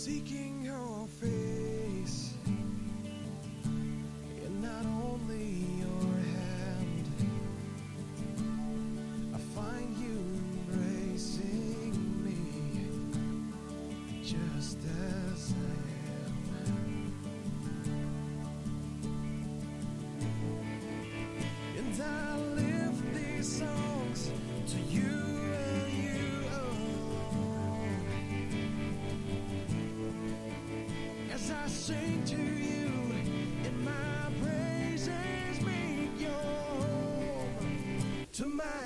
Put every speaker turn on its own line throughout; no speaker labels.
seeking your to my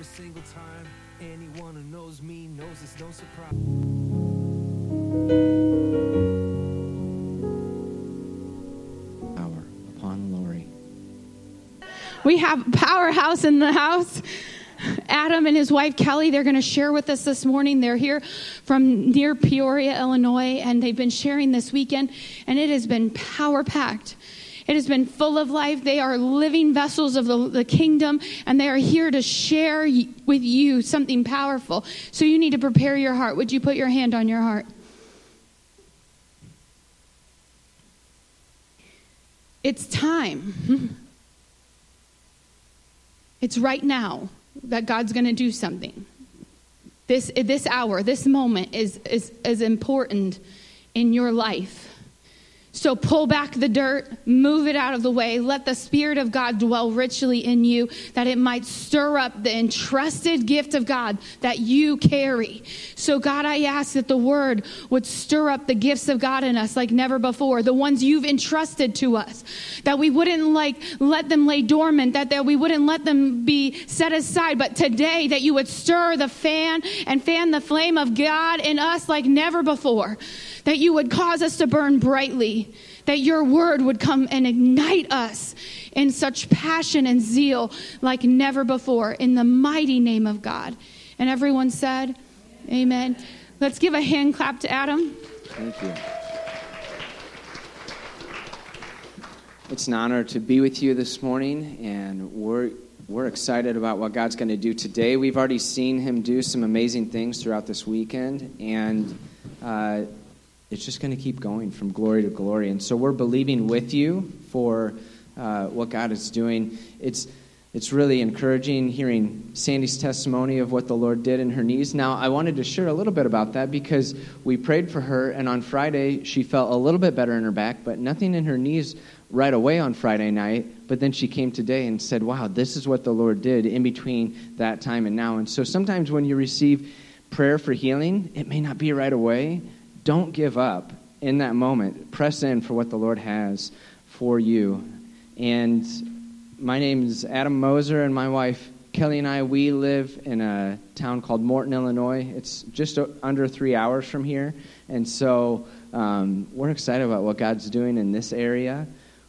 every single time. Anyone who knows me knows it's no surprise.
Power upon Lori.
We have Powerhouse in the house. Adam and his wife Kelly, they're going to share with us this morning. They're here from near Peoria, Illinois, and they've been sharing this weekend, and it has been power packed. It has been full of life. They are living vessels of the, the kingdom, and they are here to share with you something powerful. So you need to prepare your heart. Would you put your hand on your heart? It's time. It's right now that God's going to do something. This, this hour, this moment is, is, is important in your life. So pull back the dirt, move it out of the way, let the Spirit of God dwell richly in you, that it might stir up the entrusted gift of God that you carry. So, God, I ask that the Word would stir up the gifts of God in us like never before, the ones you've entrusted to us, that we wouldn't like let them lay dormant, that, that we wouldn't let them be set aside, but today that you would stir the fan and fan the flame of God in us like never before that you would cause us to burn brightly, that your word would come and ignite us in such passion and zeal like never before, in the mighty name of God. And everyone said, Amen. Let's give a hand clap to Adam.
Thank you. It's an honor to be with you this morning, and we're we're excited about what God's going to do today. We've already seen Him do some amazing things throughout this weekend, and uh, it's just going to keep going from glory to glory. And so we're believing with you for uh, what God is doing. It's it's really encouraging hearing Sandy's testimony of what the Lord did in her knees. Now, I wanted to share a little bit about that because we prayed for her, and on Friday she felt a little bit better in her back, but nothing in her knees right away on Friday night. But then she came today and said, Wow, this is what the Lord did in between that time and now. And so sometimes when you receive prayer for healing, it may not be right away. Don't give up in that moment. Press in for what the Lord has for you. And my name is Adam Moser, and my wife Kelly and I, we live in a town called Morton, Illinois. It's just under three hours from here. And so um, we're excited about what God's doing in this area.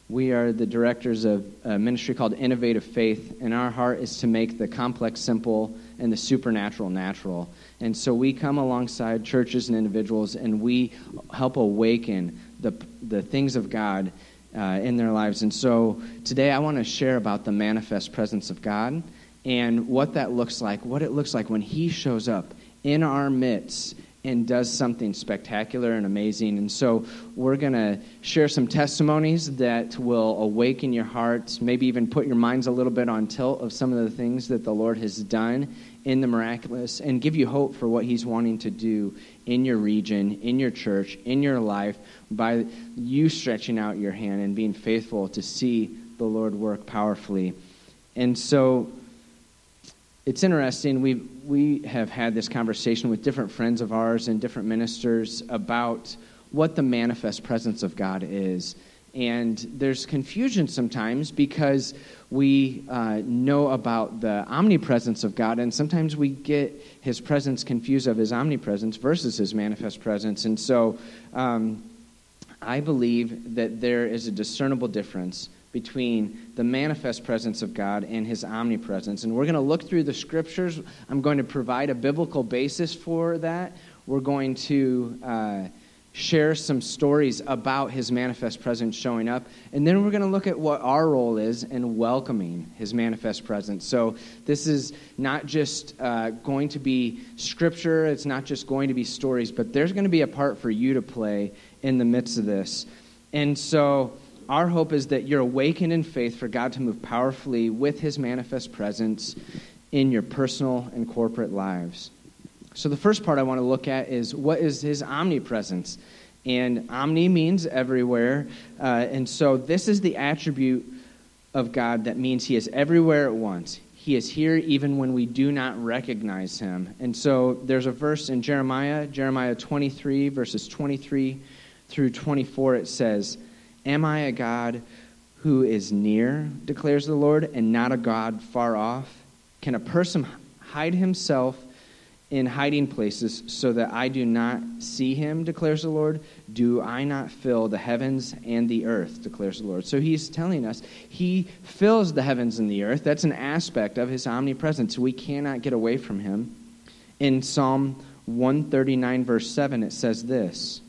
We are the directors of a ministry called Innovative Faith, and our heart is to make the complex simple and the supernatural natural. And so we come alongside churches and individuals, and we help awaken the, the things of God uh, in their lives. And so today I want to share about the manifest presence of God and what that looks like, what it looks like when He shows up in our midst and does something spectacular and amazing. And so we're going to share some testimonies that will awaken your hearts, maybe even put your minds a little bit on tilt of some of the things that the Lord has done in the miraculous and give you hope for what He's wanting to do in your region, in your church, in your life by you stretching out your hand and being faithful to see the Lord work powerfully. And so it's interesting. We we have had this conversation with different friends of ours and different ministers about what the manifest presence of God is. And there's confusion sometimes because we uh, know about the omnipresence of God, and sometimes we get his presence confused of his omnipresence versus his manifest presence. And so um, I believe that there is a discernible difference between the manifest presence of God and his omnipresence. And we're going to look through the scriptures. I'm going to provide a biblical basis for that. We're going to uh, share some stories about his manifest presence showing up. And then we're going to look at what our role is in welcoming his manifest presence. So this is not just uh, going to be scripture, it's not just going to be stories, but there's going to be a part for you to play in the midst of this. And so our hope is that you're awakened in faith for God to move powerfully with his manifest presence in your personal and corporate lives. So, the first part I want to look at is what is his omnipresence? And omni means everywhere. Uh, and so, this is the attribute of God that means he is everywhere at once. He is here even when we do not recognize him. And so, there's a verse in Jeremiah, Jeremiah 23, verses 23 through 24. It says, Am I a God who is near, declares the Lord, and not a God far off? Can a person hide himself in hiding places so that I do not see him, declares the Lord? Do I not fill the heavens and the earth, declares the Lord? So he's telling us he fills the heavens and the earth. That's an aspect of his omnipresence. We cannot get away from him. In Psalm 139, verse 7, it says this.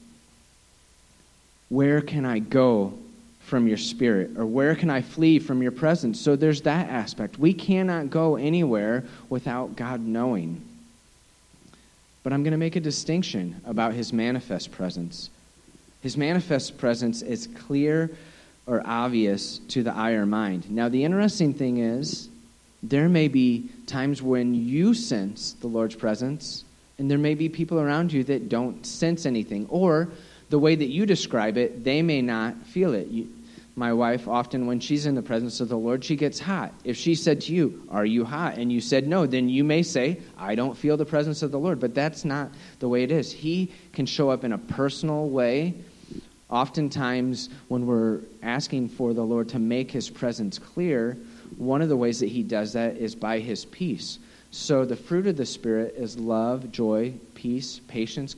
Where can I go from your spirit? Or where can I flee from your presence? So there's that aspect. We cannot go anywhere without God knowing. But I'm going to make a distinction about his manifest presence. His manifest presence is clear or obvious to the eye or mind. Now, the interesting thing is, there may be times when you sense the Lord's presence, and there may be people around you that don't sense anything. Or the way that you describe it, they may not feel it. You, my wife, often when she's in the presence of the Lord, she gets hot. If she said to you, Are you hot? and you said no, then you may say, I don't feel the presence of the Lord. But that's not the way it is. He can show up in a personal way. Oftentimes, when we're asking for the Lord to make his presence clear, one of the ways that he does that is by his peace. So, the fruit of the Spirit is love, joy, peace, patience,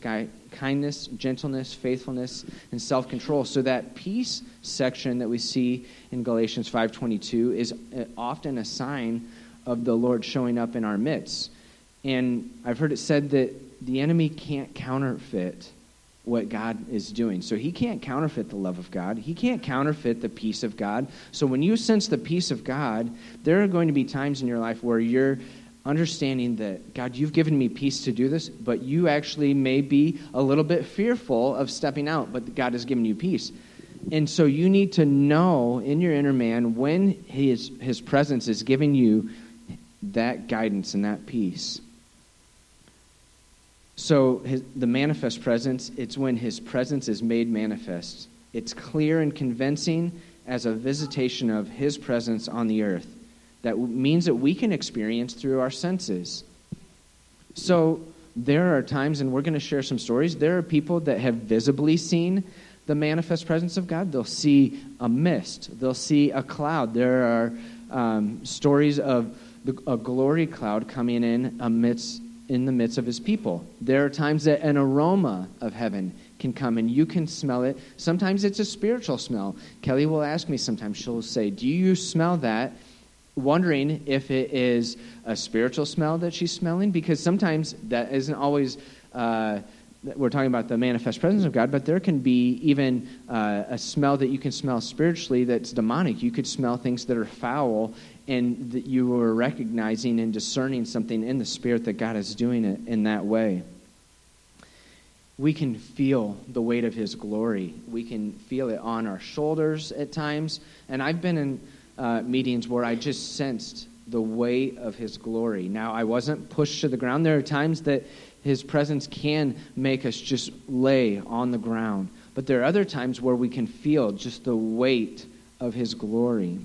kindness, gentleness, faithfulness, and self-control. So that peace section that we see in Galatians 5:22 is uh, often a sign of the Lord showing up in our midst. And I've heard it said that the enemy can't counterfeit what God is doing. So he can't counterfeit the love of God. He can't counterfeit the peace of God. So when you sense the peace of God, there are going to be times in your life where you're understanding that, God, you've given me peace to do this, but you actually may be a little bit fearful of stepping out, but God has given you peace. And so you need to know in your inner man when his, his presence is giving you that guidance and that peace. So his, the manifest presence, it's when his presence is made manifest. It's clear and convincing as a visitation of his presence on the earth that means that we can experience through our senses. So there are times, and we're going to share some stories, there are people that have visibly seen the manifest presence of God. They'll see a mist, they'll see a cloud. There are um, stories of the, a glory cloud coming in amidst in the midst of his people. There are times that an aroma of heaven can come and you can smell it. Sometimes it's a spiritual smell. Kelly will ask me sometimes, she'll say, Do you smell that? Wondering if it is a spiritual smell that she's smelling, because sometimes that isn't always. Uh, we're talking about the manifest presence of God, but there can be even uh, a smell that you can smell spiritually that's demonic. You could smell things that are foul, and that you are recognizing and discerning something in the spirit that God is doing it in that way. We can feel the weight of His glory. We can feel it on our shoulders at times. And I've been in uh, meetings where I just sensed the weight of His glory. Now, I wasn't pushed to the ground. There are times that His presence can make us just lay on the ground. But there are other times where we can feel just the weight of His glory.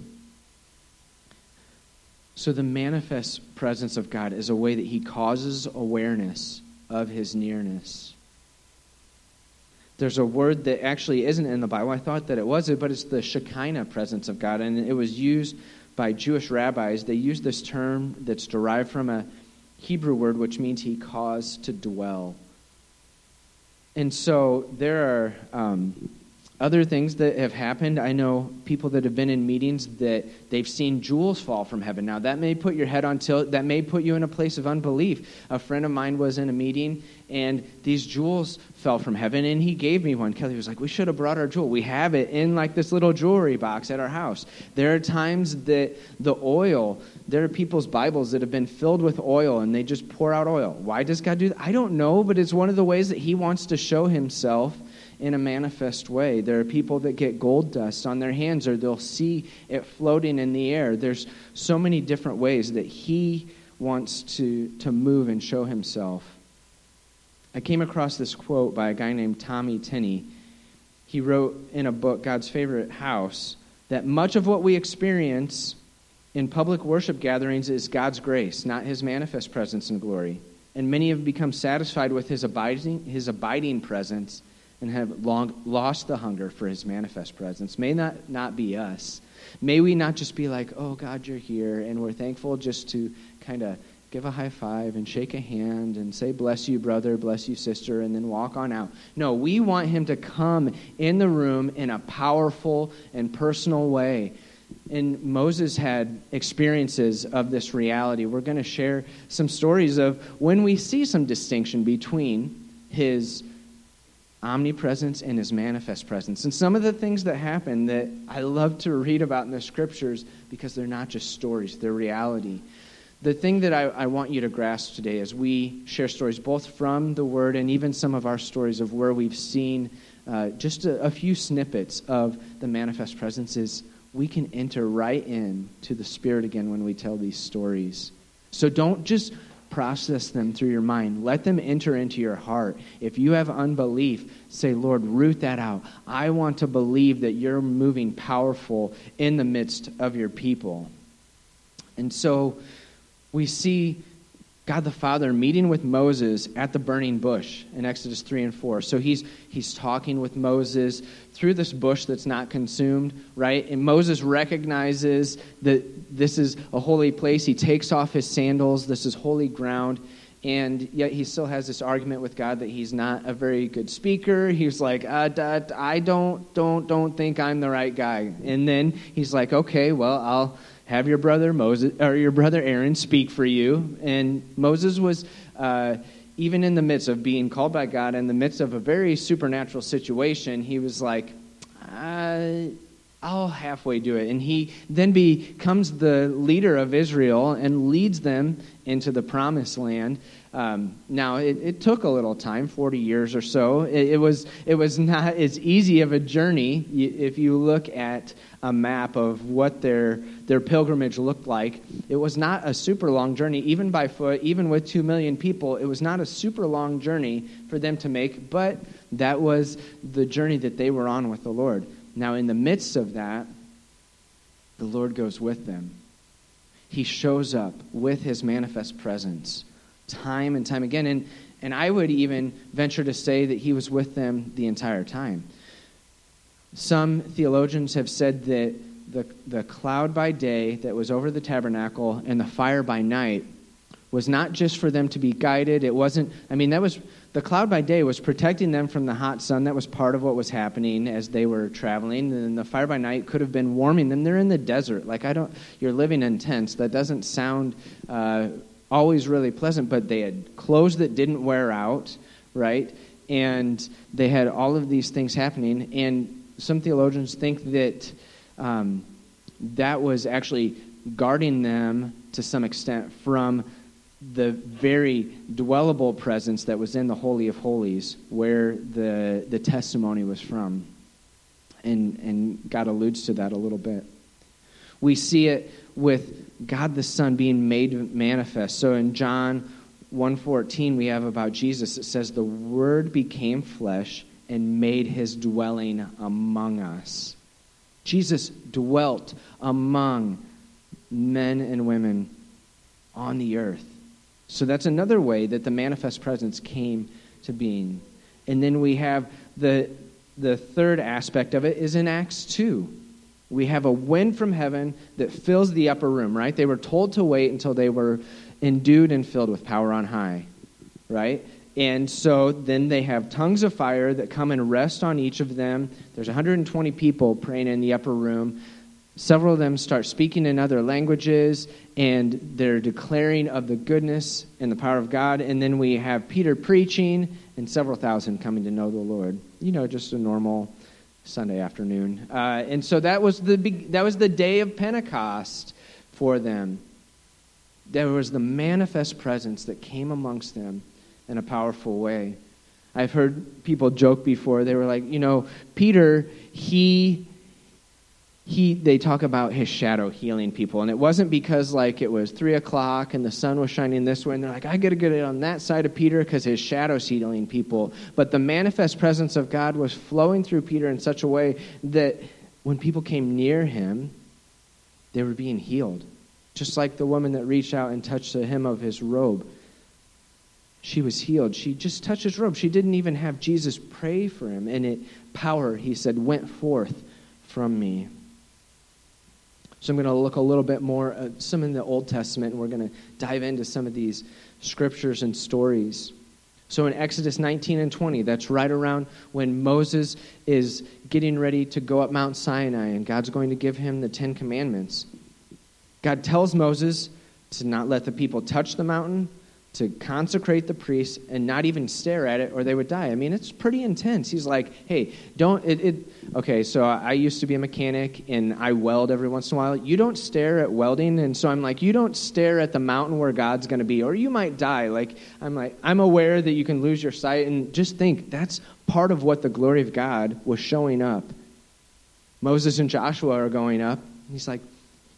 So, the manifest presence of God is a way that He causes awareness of His nearness. There's a word that actually isn't in the Bible. I thought that it was but it's the Shekinah presence of God. And it was used by Jewish rabbis. They use this term that's derived from a Hebrew word, which means He caused to dwell. And so there are. Um, other things that have happened, I know people that have been in meetings that they've seen jewels fall from heaven. Now, that may put your head on tilt. That may put you in a place of unbelief. A friend of mine was in a meeting, and these jewels fell from heaven, and he gave me one. Kelly was like, We should have brought our jewel. We have it in like this little jewelry box at our house. There are times that the oil, there are people's Bibles that have been filled with oil, and they just pour out oil. Why does God do that? I don't know, but it's one of the ways that He wants to show Himself in a manifest way. There are people that get gold dust on their hands or they'll see it floating in the air. There's so many different ways that he wants to, to move and show himself. I came across this quote by a guy named Tommy Tenney. He wrote in a book, God's Favorite House, that much of what we experience in public worship gatherings is God's grace, not his manifest presence and glory. And many have become satisfied with his abiding, his abiding presence and have long lost the hunger for his manifest presence. May not, not be us. May we not just be like, oh, God, you're here, and we're thankful just to kind of give a high five and shake a hand and say, bless you, brother, bless you, sister, and then walk on out. No, we want him to come in the room in a powerful and personal way. And Moses had experiences of this reality. We're going to share some stories of when we see some distinction between his omnipresence and his manifest presence. And some of the things that happen that I love to read about in the scriptures because they're not just stories, they're reality. The thing that I, I want you to grasp today as we share stories both from the Word and even some of our stories of where we've seen uh, just a, a few snippets of the manifest presence is we can enter right in to the Spirit again when we tell these stories. So don't just process them through your mind. Let them enter into your heart. If you have unbelief, say, Lord, root that out. I want to believe that you're moving powerful in the midst of your people. And so we see God the Father meeting with Moses at the burning bush in Exodus 3 and 4. So he's, he's talking with Moses through this bush that's not consumed, right? And Moses recognizes that this is a holy place. He takes off his sandals, this is holy ground. And yet he still has this argument with God that he's not a very good speaker. He's like, uh, I don't, don't, don't think I'm the right guy. And then he's like, okay, well, I'll have your brother Moses or your brother Aaron speak for you. And Moses was uh, even in the midst of being called by God, in the midst of a very supernatural situation, he was like, uh, I'll halfway do it. And he then becomes the leader of Israel and leads them into the promised land. Um, now, it, it, took a little time, 40 years or so. It, it, was, it was not as easy of a journey if you look at a map of what their, their pilgrimage looked like. It was not a super long journey, even by foot, even with 2 million people. It was not a super long journey for them to make, but that was the journey that they were on with the Lord. Now, in the midst of that, the Lord goes with them. He shows up with his manifest presence time and time again. And, and I would even venture to say that he was with them the entire time. Some theologians have said that the, the cloud by day that was over the tabernacle and the fire by night was not just for them to be guided. It wasn't, I mean, that was, the cloud by day was protecting them from the hot sun. That was part of what was happening as they were traveling. And the fire by night could have been warming them. They're in the desert. Like, I don't, you're living in tents. That doesn't sound uh, always really pleasant, but they had clothes that didn't wear out, right? And they had all of these things happening. And some theologians think that um, that was actually guarding them to some extent from the very dwellable presence that was in the Holy of Holies, where the, the testimony was from. And, and God alludes to that a little bit. We see it with God the Son being made manifest. So in John 1:14 we have about Jesus it says the word became flesh and made his dwelling among us. Jesus dwelt among men and women on the earth. So that's another way that the manifest presence came to being. And then we have the, the third aspect of it is in Acts 2. We have a wind from heaven that fills the upper room, right? They were told to wait until they were endued and filled with power on high, right? And so then they have tongues of fire that come and rest on each of them. There's 120 people praying in the upper room. Several of them start speaking in other languages, and they're declaring of the goodness and the power of God. And then we have Peter preaching, and several thousand coming to know the Lord. You know, just a normal Sunday afternoon. Uh, and so that was the that was the day of Pentecost for them. There was the manifest presence that came amongst them in a powerful way. I've heard people joke before. They were like, you know, Peter, he he they talk about his shadow healing people. And it wasn't because like it was three o'clock and the sun was shining this way and they're like i gotta get it on that side of peter because his shadow's healing people. But the manifest presence of god was flowing through peter in such a way that when people came near him they were being healed. Just like the woman that reached out and touched the hem of his robe she was healed. She just touched his robe. She didn't even have jesus pray for him. And it power he said went forth from me so I'm going to look a little bit more at some in the Old Testament, and we're going to dive into some of these scriptures and stories. So in Exodus 19 and 20, that's right around when Moses is getting ready to go up Mount Sinai, and God's going to give him the Ten Commandments. God tells Moses to not let the people touch the mountain, to consecrate the priests and not even stare at it or they would die. I mean, it's pretty intense. He's like, hey, don't, it, it, okay, so I used to be a mechanic and I weld every once in a while. You don't stare at welding. And so I'm like, you don't stare at the mountain where God's going to be or you might die. Like, I'm like, I'm aware that you can lose your sight and just think that's part of what the glory of God was showing up. Moses and Joshua are going up. He's like,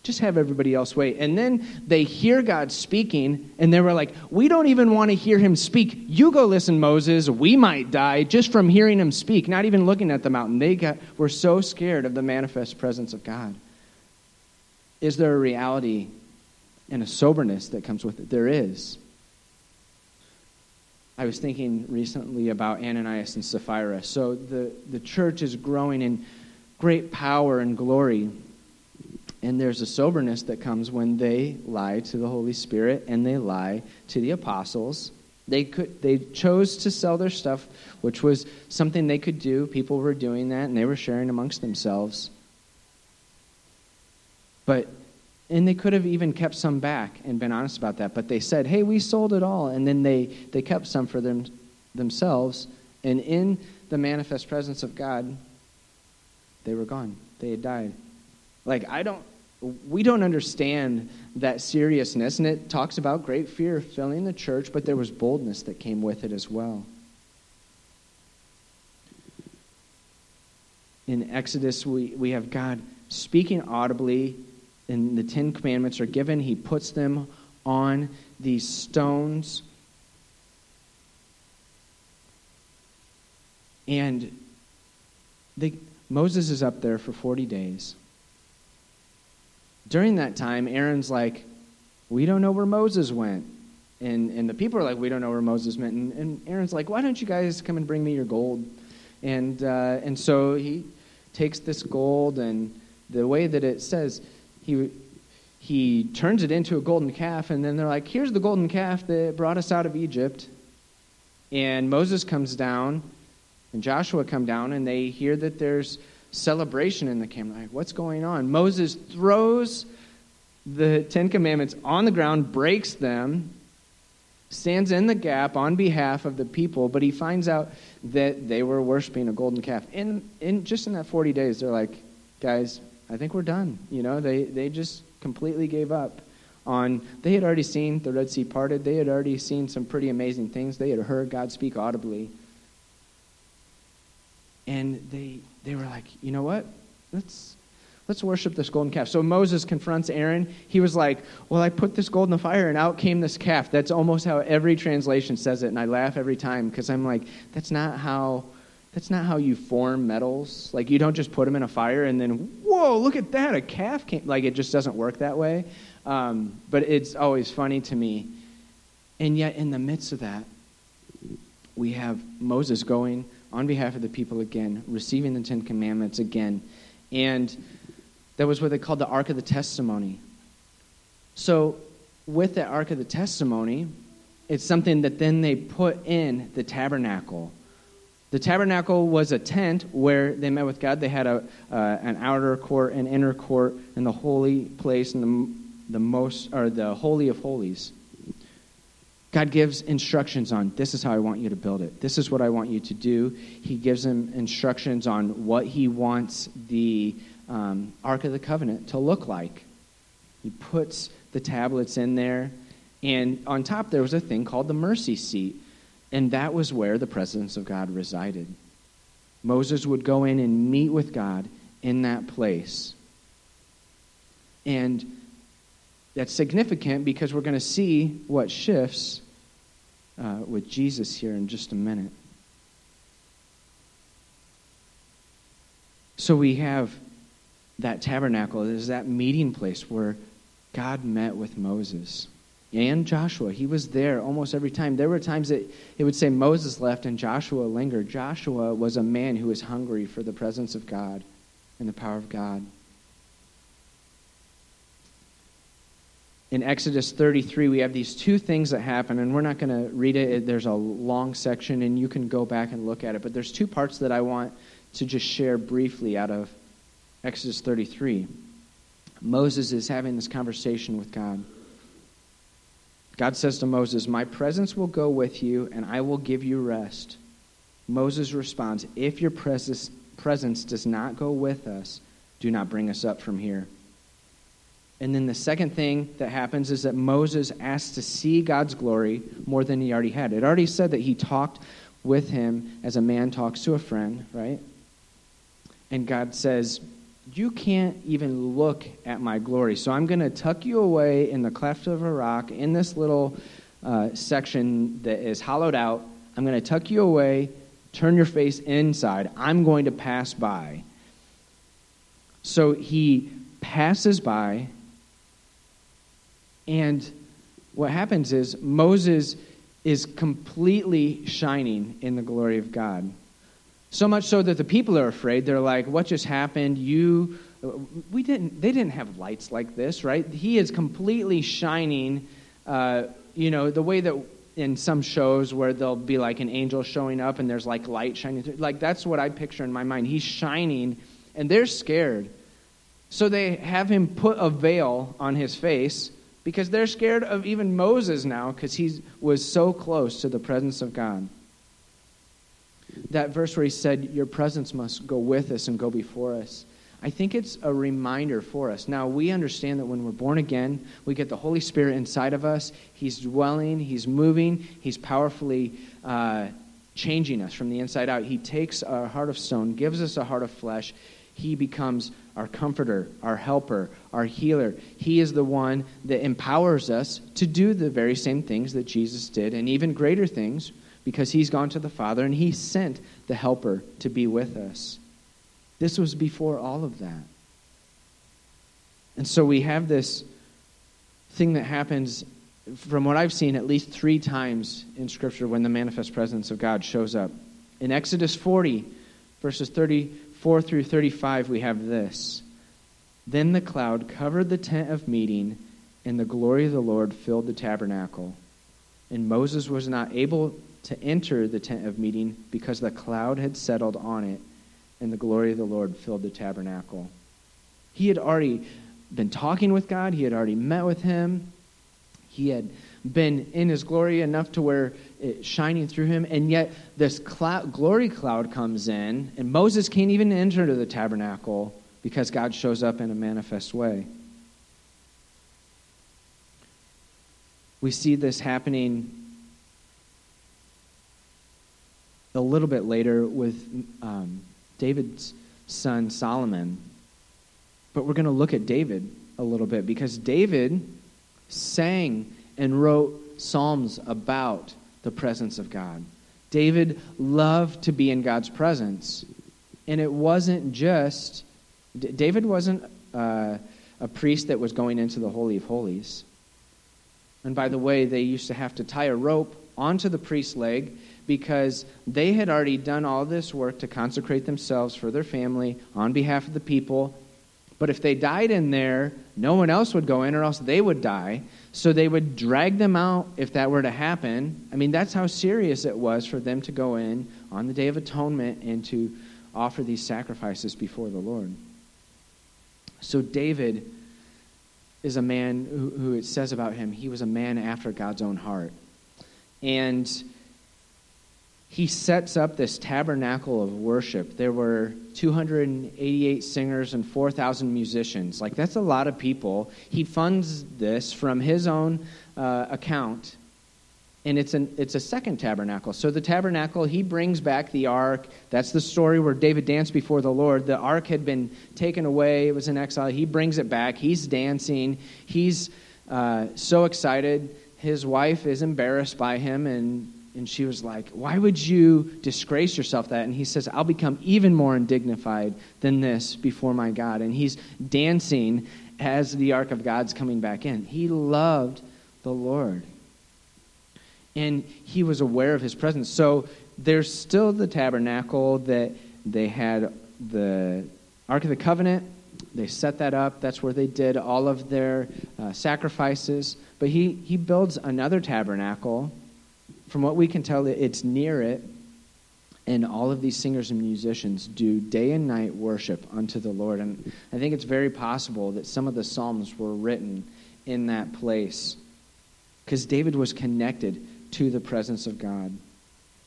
just have everybody else wait. And then they hear God speaking, and they were like, We don't even want to hear him speak. You go listen, Moses. We might die just from hearing him speak, not even looking at the mountain. They got, were so scared of the manifest presence of God. Is there a reality and a soberness that comes with it? There is. I was thinking recently about Ananias and Sapphira. So the, the church is growing in great power and glory. And there's a soberness that comes when they lie to the Holy Spirit and they lie to the apostles. They could they chose to sell their stuff, which was something they could do. People were doing that and they were sharing amongst themselves. But and they could have even kept some back and been honest about that, but they said, "Hey, we sold it all." And then they they kept some for them themselves, and in the manifest presence of God, they were gone. They had died. Like I don't we don't understand that seriousness, and it talks about great fear filling the church, but there was boldness that came with it as well. In Exodus, we, we have God speaking audibly, and the Ten Commandments are given. He puts them on these stones. And they, Moses is up there for 40 days during that time, Aaron's like, We don't know where Moses went. And, and the people are like, We don't know where Moses went. And, and Aaron's like, Why don't you guys come and bring me your gold? And, uh, and so he takes this gold and the way that it says, he, he turns it into a golden calf, and then they're like, here's the golden calf that brought us out of Egypt. And Moses comes down, and Joshua come down, and they hear that there's celebration in the camp. Like, what's going on? Moses throws the Ten Commandments on the ground, breaks them, stands in the gap on behalf of the people, but he finds out that they were worshiping a golden calf. In, in just in that 40 days, they're like, guys, I think we're done. You know, they, they just completely gave up on they had already seen the Red Sea parted, they had already seen some pretty amazing things. They had heard God speak audibly. And they they were like, you know what? Let's let's worship this golden calf. So Moses confronts Aaron. He was like, Well, I put this gold in the fire and out came this calf. That's almost how every translation says it, and I laugh every time because I'm like, that's not how that's not how you form metals. Like you don't just put them in a fire and then, whoa, look at that, a calf came. Like it just doesn't work that way. Um, but it's always funny to me. And yet, in the midst of that, we have Moses going on behalf of the people again, receiving the Ten Commandments again. And that was what they called the Ark of the Testimony. So, with the Ark of the Testimony, it's something that then they put in the tabernacle. The tabernacle was a tent where they met with God. They had a, uh, an outer court, an inner court, and the holy place, and the, the most, or the holy of holies. God gives instructions on this is how I want you to build it. This is what I want you to do. He gives them instructions on what he wants the um, Ark of the Covenant to look like. He puts the tablets in there, and on top there was a thing called the mercy seat, and that was where the presence of God resided. Moses would go in and meet with God in that place. And that's significant because we're going to see what shifts uh, with Jesus here in just a minute. So we have that tabernacle, is that meeting place where God met with Moses and Joshua. He was there almost every time. There were times that it would say Moses left and Joshua lingered. Joshua was a man who was hungry for the presence of God and the power of God. In Exodus 33, we have these two things that happen, and we're not going to read it. There's a long section, and you can go back and look at it. But there's two parts that I want to just share briefly out of Exodus 33. Moses is having this conversation with God. God says to Moses, My presence will go with you, and I will give you rest. Moses responds, If your presence does not go with us, do not bring us up from here. And then the second thing that happens is that Moses asks to see God's glory more than he already had. It already said that he talked with him as a man talks to a friend, right? And God says, You can't even look at my glory. So I'm going to tuck you away in the cleft of a rock in this little uh, section that is hollowed out. I'm going to tuck you away, turn your face inside. I'm going to pass by. So he passes by and what happens is Moses is completely shining in the glory of God. So much so that the people are afraid. They're like, "What just happened? You we didn't they didn't have lights like this, right? He is completely shining uh, you know, the way that in some shows where there'll be like an angel showing up and there's like light shining through. Like that's what I picture in my mind. He's shining and they're scared. So they have him put a veil on his face because they're scared of even Moses now because he was so close to the presence of God. That verse where he said, Your presence must go with us and go before us. I think it's a reminder for us. Now, we understand that when we're born again, we get the Holy Spirit inside of us. He's dwelling, He's moving, He's powerfully uh, changing us from the inside out. He takes our heart of stone, gives us a heart of flesh. He becomes our comforter, our helper, our healer. He is the one that empowers us to do the very same things that Jesus did, and even greater things, because he's gone to the Father and he sent the helper to be with us. This was before all of that. And so we have this thing that happens, from what I've seen, at least three times in Scripture when the manifest presence of God shows up. In Exodus 40, verses 34 through 35, we have this. Then the cloud covered the tent of meeting, and the glory of the Lord filled the tabernacle. And Moses was not able to enter the tent of meeting because the cloud had settled on it, and the glory of the Lord filled the tabernacle. He had already been talking with God, he had already met with him, he had been in his glory enough to where it's shining through him, and yet this cloud, glory cloud comes in, and Moses can't even enter into the tabernacle because God shows up in a manifest way. We see this happening a little bit later with um, David's son Solomon. But we're going to look at David a little bit because David sang and wrote psalms about the presence of God. David loved to be in God's presence. And it wasn't just, David wasn't uh, a priest that was going into the Holy of Holies. And by the way, they used to have to tie a rope onto the priest's leg because they had already done all this work to consecrate themselves for their family on behalf of the people. But if they died in there, no one else would go in, or else they would die. So they would drag them out if that were to happen. I mean, that's how serious it was for them to go in on the Day of Atonement and to offer these sacrifices before the Lord. So David is a man who, who it says about him, he was a man after God's own heart. And he sets up this tabernacle of worship. There were 288 singers and 4,000 musicians. Like, that's a lot of people. He funds this from his own uh, account. And it's, an, it's a second tabernacle. So, the tabernacle, he brings back the ark. That's the story where David danced before the Lord. The ark had been taken away, it was in exile. He brings it back. He's dancing. He's uh, so excited. His wife is embarrassed by him and and she was like, Why would you disgrace yourself that? And he says, I'll become even more undignified than this before my God. And he's dancing as the ark of God's coming back in. He loved the Lord. And he was aware of his presence. So there's still the tabernacle that they had the Ark of the Covenant. They set that up. That's where they did all of their uh, sacrifices. But he, he builds another tabernacle from what we can tell, it's near it. And all of these singers and musicians do day and night worship unto the Lord. And I think it's very possible that some of the Psalms were written in that place because David was connected to the presence of God.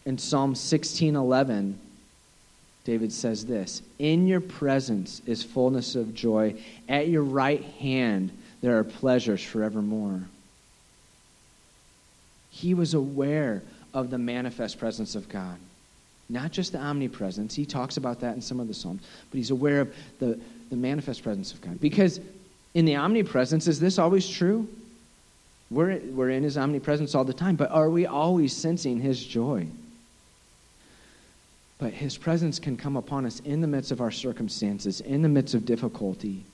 In Psalm 16:11, David says this, "In your presence is fullness of joy; at your right hand there are pleasures forevermore." He was aware of the manifest presence of God. Not just the omnipresence, he talks about that in some of the Psalms, but he's aware of the, the manifest presence of God. Because in the omnipresence, is this always true? We're, we're in his omnipresence all the time, but are we always sensing his joy? But his presence can come upon us in the midst of our circumstances, in the midst of difficulty.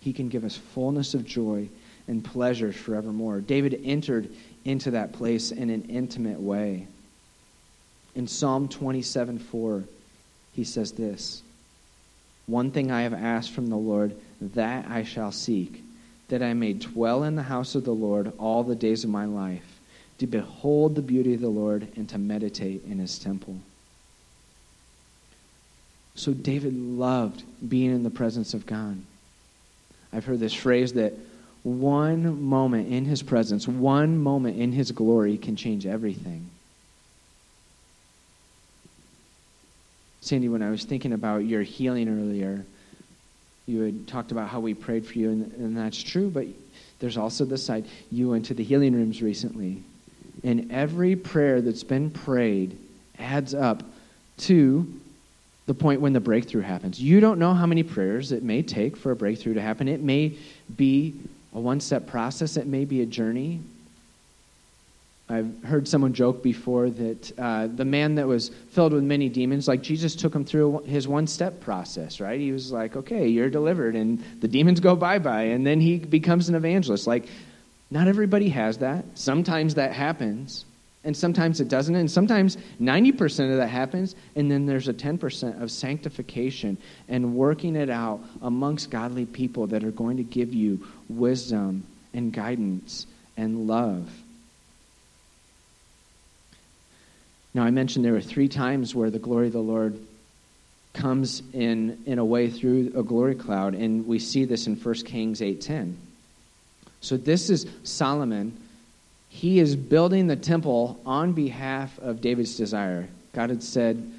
He can give us fullness of joy and pleasures forevermore. David entered into that place in an intimate way. In Psalm 27 4, he says this One thing I have asked from the Lord, that I shall seek, that I may dwell in the house of the Lord all the days of my life, to behold the beauty of the Lord and to meditate in his temple. So David loved being in the presence of God. I've heard this phrase that one moment in his presence, one moment in his glory can change everything. Sandy, when I was thinking about your healing earlier, you had talked about how we prayed for you, and, and that's true, but there's also the side. You went to the healing rooms recently, and every prayer that's been prayed adds up to the point when the breakthrough happens. You don't know how many prayers it may take for a breakthrough to happen. It may be a one step process, it may be a journey. I've heard someone joke before that uh, the man that was filled with many demons, like Jesus took him through his one step process, right? He was like, okay, you're delivered, and the demons go bye bye, and then he becomes an evangelist. Like, not everybody has that. Sometimes that happens, and sometimes it doesn't. And sometimes 90% of that happens, and then there's a 10% of sanctification and working it out amongst godly people that are going to give you wisdom and guidance and love. Now, I mentioned there were three times where the glory of the Lord comes in, in a way through a glory cloud, and we see this in 1 Kings 8.10. So this is Solomon. He is building the temple on behalf of David's desire. God had said,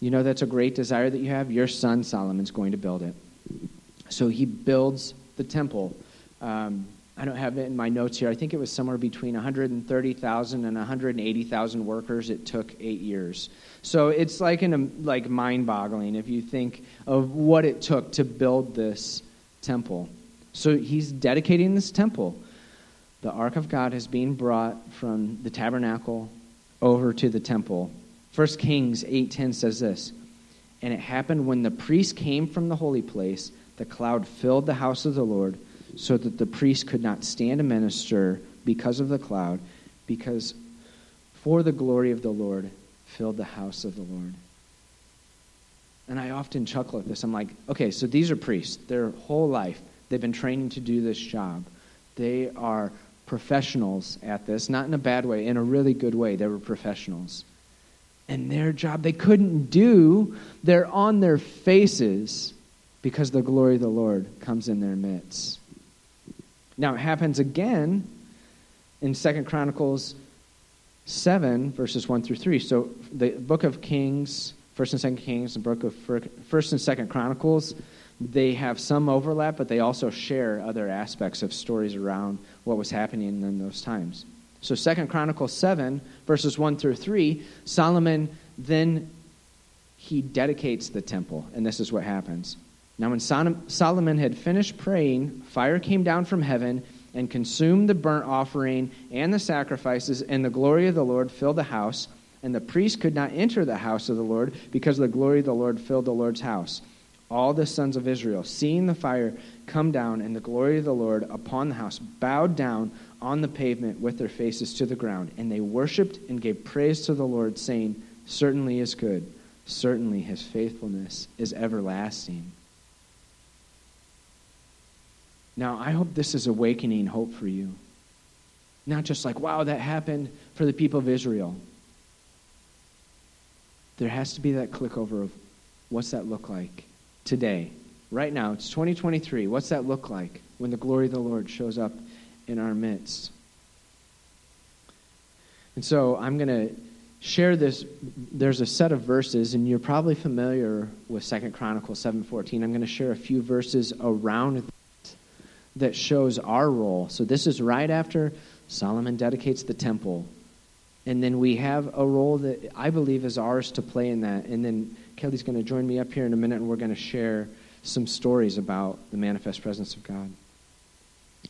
you know, that's a great desire that you have. Your son Solomon's going to build it. So he builds the temple. Um, I don't have it in my notes here. I think it was somewhere between 130,000 and 180,000 workers. It took eight years. So it's like like mind-boggling if you think of what it took to build this temple. So he's dedicating this temple. The ark of God is being brought from the tabernacle over to the temple. 1 Kings 8:10 says this, "And it happened when the priest came from the holy place, the cloud filled the house of the Lord." so that the priest could not stand and minister because of the cloud, because for the glory of the Lord filled the house of the Lord. And I often chuckle at this. I'm like, okay, so these are priests. Their whole life, they've been training to do this job. They are professionals at this, not in a bad way, in a really good way. They were professionals. And their job they couldn't do, they're on their faces because the glory of the Lord comes in their midst. Now it happens again in Second Chronicles 7, verses 1 through 3. So the book of Kings, 1st and 2nd Kings, the book of 1st and 2nd Chronicles, they have some overlap, but they also share other aspects of stories around what was happening in those times. So Second Chronicles 7, verses 1 through 3, Solomon then he dedicates the temple, and this is what happens. Now, when Solomon had finished praying, fire came down from heaven and consumed the burnt offering and the sacrifices, and the glory of the Lord filled the house. And the priest could not enter the house of the Lord because the glory of the Lord filled the Lord's house. All the sons of Israel, seeing the fire come down and the glory of the Lord upon the house, bowed down on the pavement with their faces to the ground. And they worshipped and gave praise to the Lord, saying, Certainly is good. Certainly his faithfulness is everlasting. Now, I hope this is awakening hope for you. Not just like, wow, that happened for the people of Israel. There has to be that click over of what's that look like today, right now. It's 2023. What's that look like when the glory of the Lord shows up in our midst? And so I'm going to share this there's a set of verses and you're probably familiar with second chronicles 7.14 i'm going to share a few verses around that that shows our role. So this is right after Solomon dedicates the temple. And then we have a role that I believe is ours to play in that. And then Kelly's going to join me up here in a minute and we're going to share some stories about the manifest presence of God.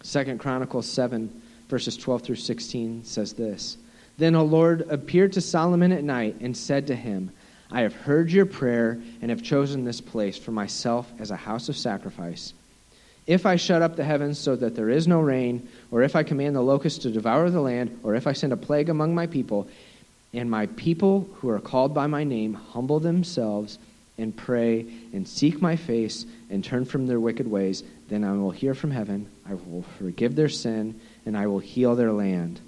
Second Chronicles 7, verses 12 through 16 says this Then a Lord appeared to Solomon at night and said to him, I have heard your prayer and have chosen this place for myself as a house of sacrifice. If I shut up the heavens so that there is no rain, or if I command the locusts to devour the land, or if I send a plague among my people, and my people who are called by my name humble themselves and pray and seek my face and turn from their wicked ways, then I will hear from heaven, I will forgive their sin, and I will heal their land.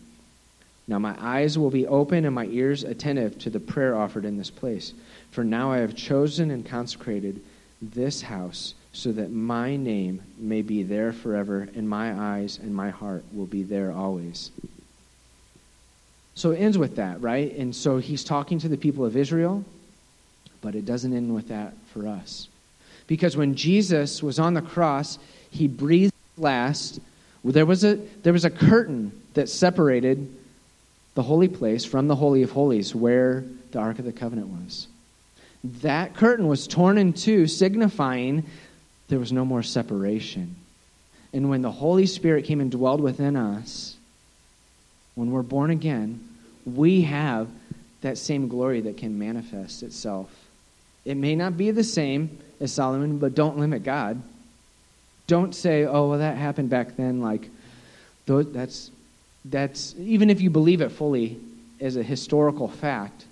Now my eyes will be open and my ears attentive to the prayer offered in this place. For now I have chosen and consecrated this house so that my name may be there forever, and my eyes and my heart will be there always. So it ends with that, right? And so he's talking to the people of Israel, but it doesn't end with that for us. Because when Jesus was on the cross, he breathed last. There was a, there was a curtain that separated the holy place from the Holy of Holies, where the Ark of the Covenant was. That curtain was torn in two, signifying there was no more separation. And when the Holy Spirit came and dwelled within us, when we're born again, we have that same glory that can manifest itself. It may not be the same as Solomon, but don't limit God. Don't say, oh, well, that happened back then. Like, that's, that's, even if you believe it fully, as a historical fact,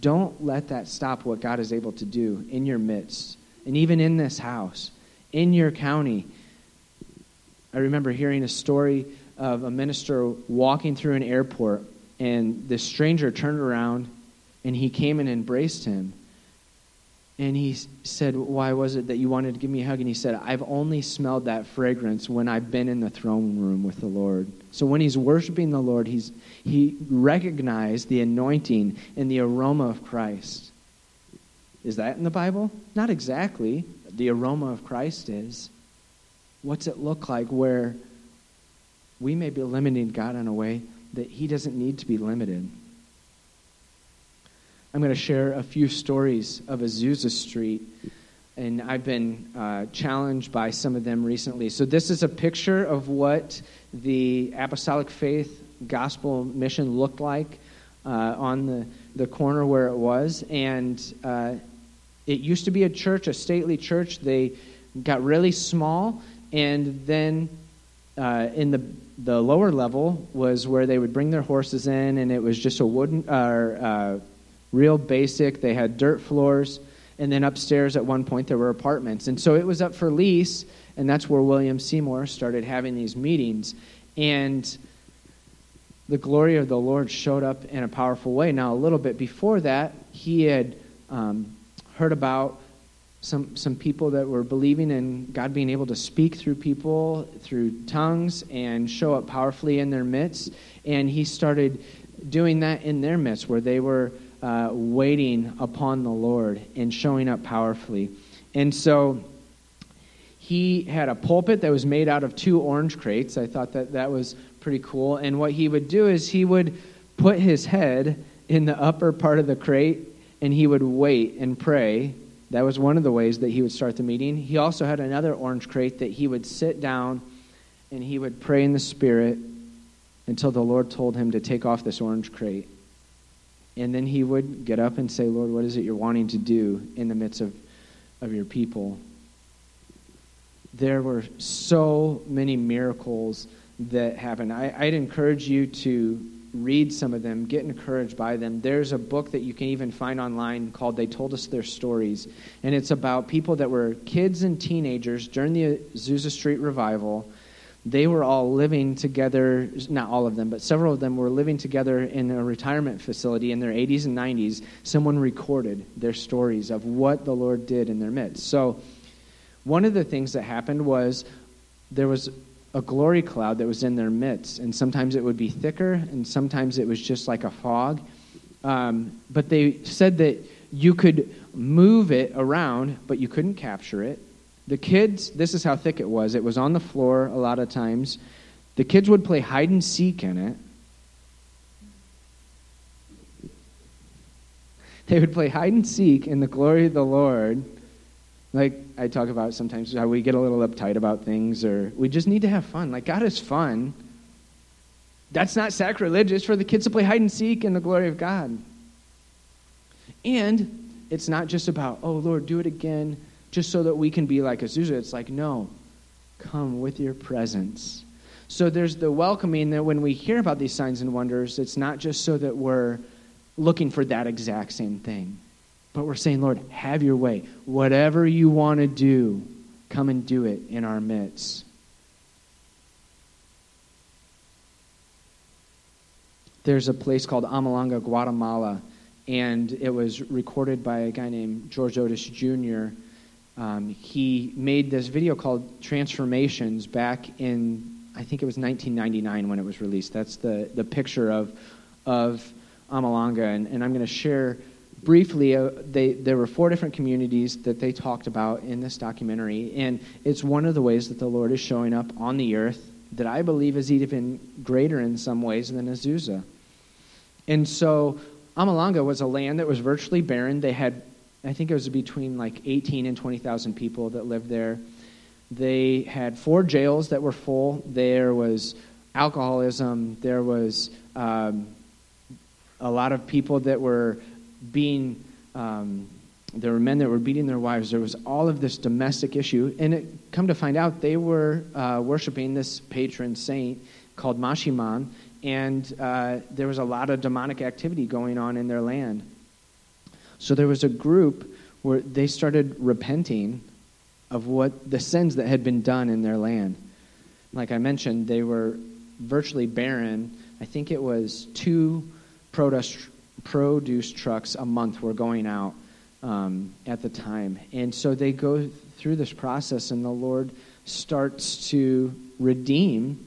don't let that stop what God is able to do in your midst, and even in this house, in your county. I remember hearing a story of a minister walking through an airport, and this stranger turned around and he came and embraced him. And he said, Why was it that you wanted to give me a hug? And he said, I've only smelled that fragrance when I've been in the throne room with the Lord. So when he's worshiping the Lord, he's, he recognized the anointing and the aroma of Christ. Is that in the Bible? Not exactly. The aroma of Christ is. What's it look like where we may be limiting God in a way that he doesn't need to be limited? I'm going to share a few stories of Azusa Street, and I've been uh, challenged by some of them recently. So, this is a picture of what the Apostolic Faith Gospel Mission looked like uh, on the, the corner where it was. And uh, it used to be a church, a stately church. They got really small, and then uh, in the the lower level was where they would bring their horses in, and it was just a wooden or uh, real basic. They had dirt floors, and then upstairs at one point there were apartments. And so it was up for lease, and that's where William Seymour started having these meetings. And the glory of the Lord showed up in a powerful way. Now, a little bit before that, he had um, heard about some, some people that were believing in God being able to speak through people, through tongues, and show up powerfully in their midst. And he started doing that in their midst, where they were uh, waiting upon the Lord and showing up powerfully. And so he had a pulpit that was made out of two orange crates. I thought that that was pretty cool. And what he would do is he would put his head in the upper part of the crate and he would wait and pray. That was one of the ways that he would start the meeting. He also had another orange crate that he would sit down and he would pray in the Spirit until the Lord told him to take off this orange crate. And then he would get up and say, Lord, what is it you're wanting to do in the midst of, of your people? There were so many miracles that happened. I, I'd encourage you to read some of them, get encouraged by them. There's a book that you can even find online called They Told Us Their Stories. And it's about people that were kids and teenagers during the Azusa Street revival they were all living together, not all of them, but several of them were living together in a retirement facility in their 80s and 90s. Someone recorded their stories of what the Lord did in their midst. So, one of the things that happened was there was a glory cloud that was in their midst, and sometimes it would be thicker, and sometimes it was just like a fog. Um, but they said that you could move it around, but you couldn't capture it the kids, this is how thick it was. It was on the floor a lot of times. The kids would play hide and seek in it. They would play hide and seek in the glory of the Lord. Like I talk about sometimes how we get a little uptight about things, or we just need to have fun. Like God is fun. That's not sacrilegious for the kids to play hide and seek in the glory of God. And it's not just about, oh Lord, do it again just so that we can be like Azusa. It's like, no, come with your presence. So there's the welcoming that when we hear about these signs and wonders, it's not just so that we're looking for that exact same thing, but we're saying, Lord, have your way. Whatever you want to do, come and do it in our midst. There's a place called Almolonga, Guatemala, and it was recorded by a guy named George Otis Jr um, he made this video called Transformations back in, I think it was 1999 when it was released. That's the, the picture of, of Almolonga. And, and I'm going to share briefly, uh, they, there were four different communities that they talked about in this documentary. And it's one of the ways that the Lord is showing up on the earth that I believe is even greater in some ways than Azusa. And so Almolonga was a land that was virtually barren. They had I think it was between like 18 and 20,000 people that lived there. They had four jails that were full. There was alcoholism. There was um, a lot of people that were being, um, there were men that were beating their wives. There was all of this domestic issue. And it, come to find out, they were uh, worshiping this patron saint called Maximón. and uh, there was a lot of demonic activity going on in their land. So there was a group where they started repenting of what the sins that had been done in their land. Like I mentioned, they were virtually barren. I think it was two produce, produce trucks a month were going out um, at the time. And so they go through this process, and the Lord starts to redeem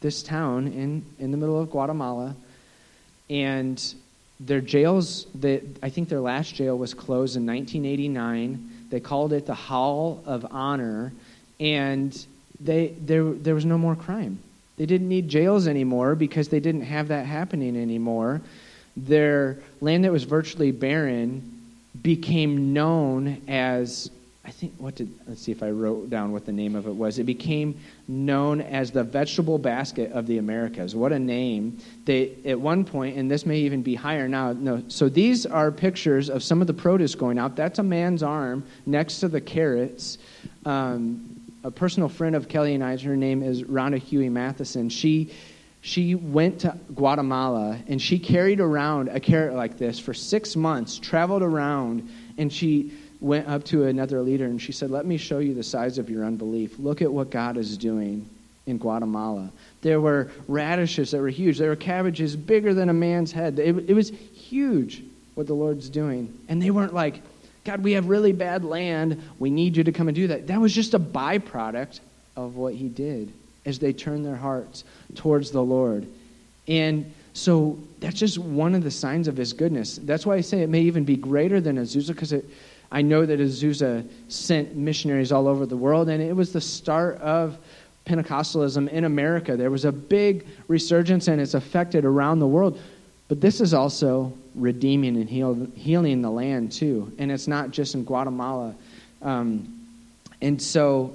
this town in, in the middle of Guatemala. And their jails, they, I think their last jail was closed in 1989. They called it the Hall of Honor, and they, there, there was no more crime. They didn't need jails anymore because they didn't have that happening anymore. Their land that was virtually barren became known as I think what did let's see if I wrote down what the name of it was. It became known as the vegetable basket of the Americas. What a name! They at one point, and this may even be higher now. No, so these are pictures of some of the produce going out. That's a man's arm next to the carrots. Um, a personal friend of Kelly and I's, her name is Rhonda Huey Matheson. She she went to Guatemala and she carried around a carrot like this for six months, traveled around, and she went up to another leader and she said, Let me show you the size of your unbelief. Look at what God is doing in Guatemala. There were radishes that were huge, there were cabbages bigger than a man's head. It, it was huge what the Lord's doing. And they weren't like, God, we have really bad land. We need you to come and do that. That was just a byproduct of what he did as they turned their hearts towards the Lord. And so that's just one of the signs of his goodness. That's why I say it may even be greater than Azusa, because I know that Azusa sent missionaries all over the world, and it was the start of Pentecostalism in America. There was a big resurgence, and it's affected around the world. But this is also redeeming and heal, healing the land, too. And it's not just in Guatemala. Um, and so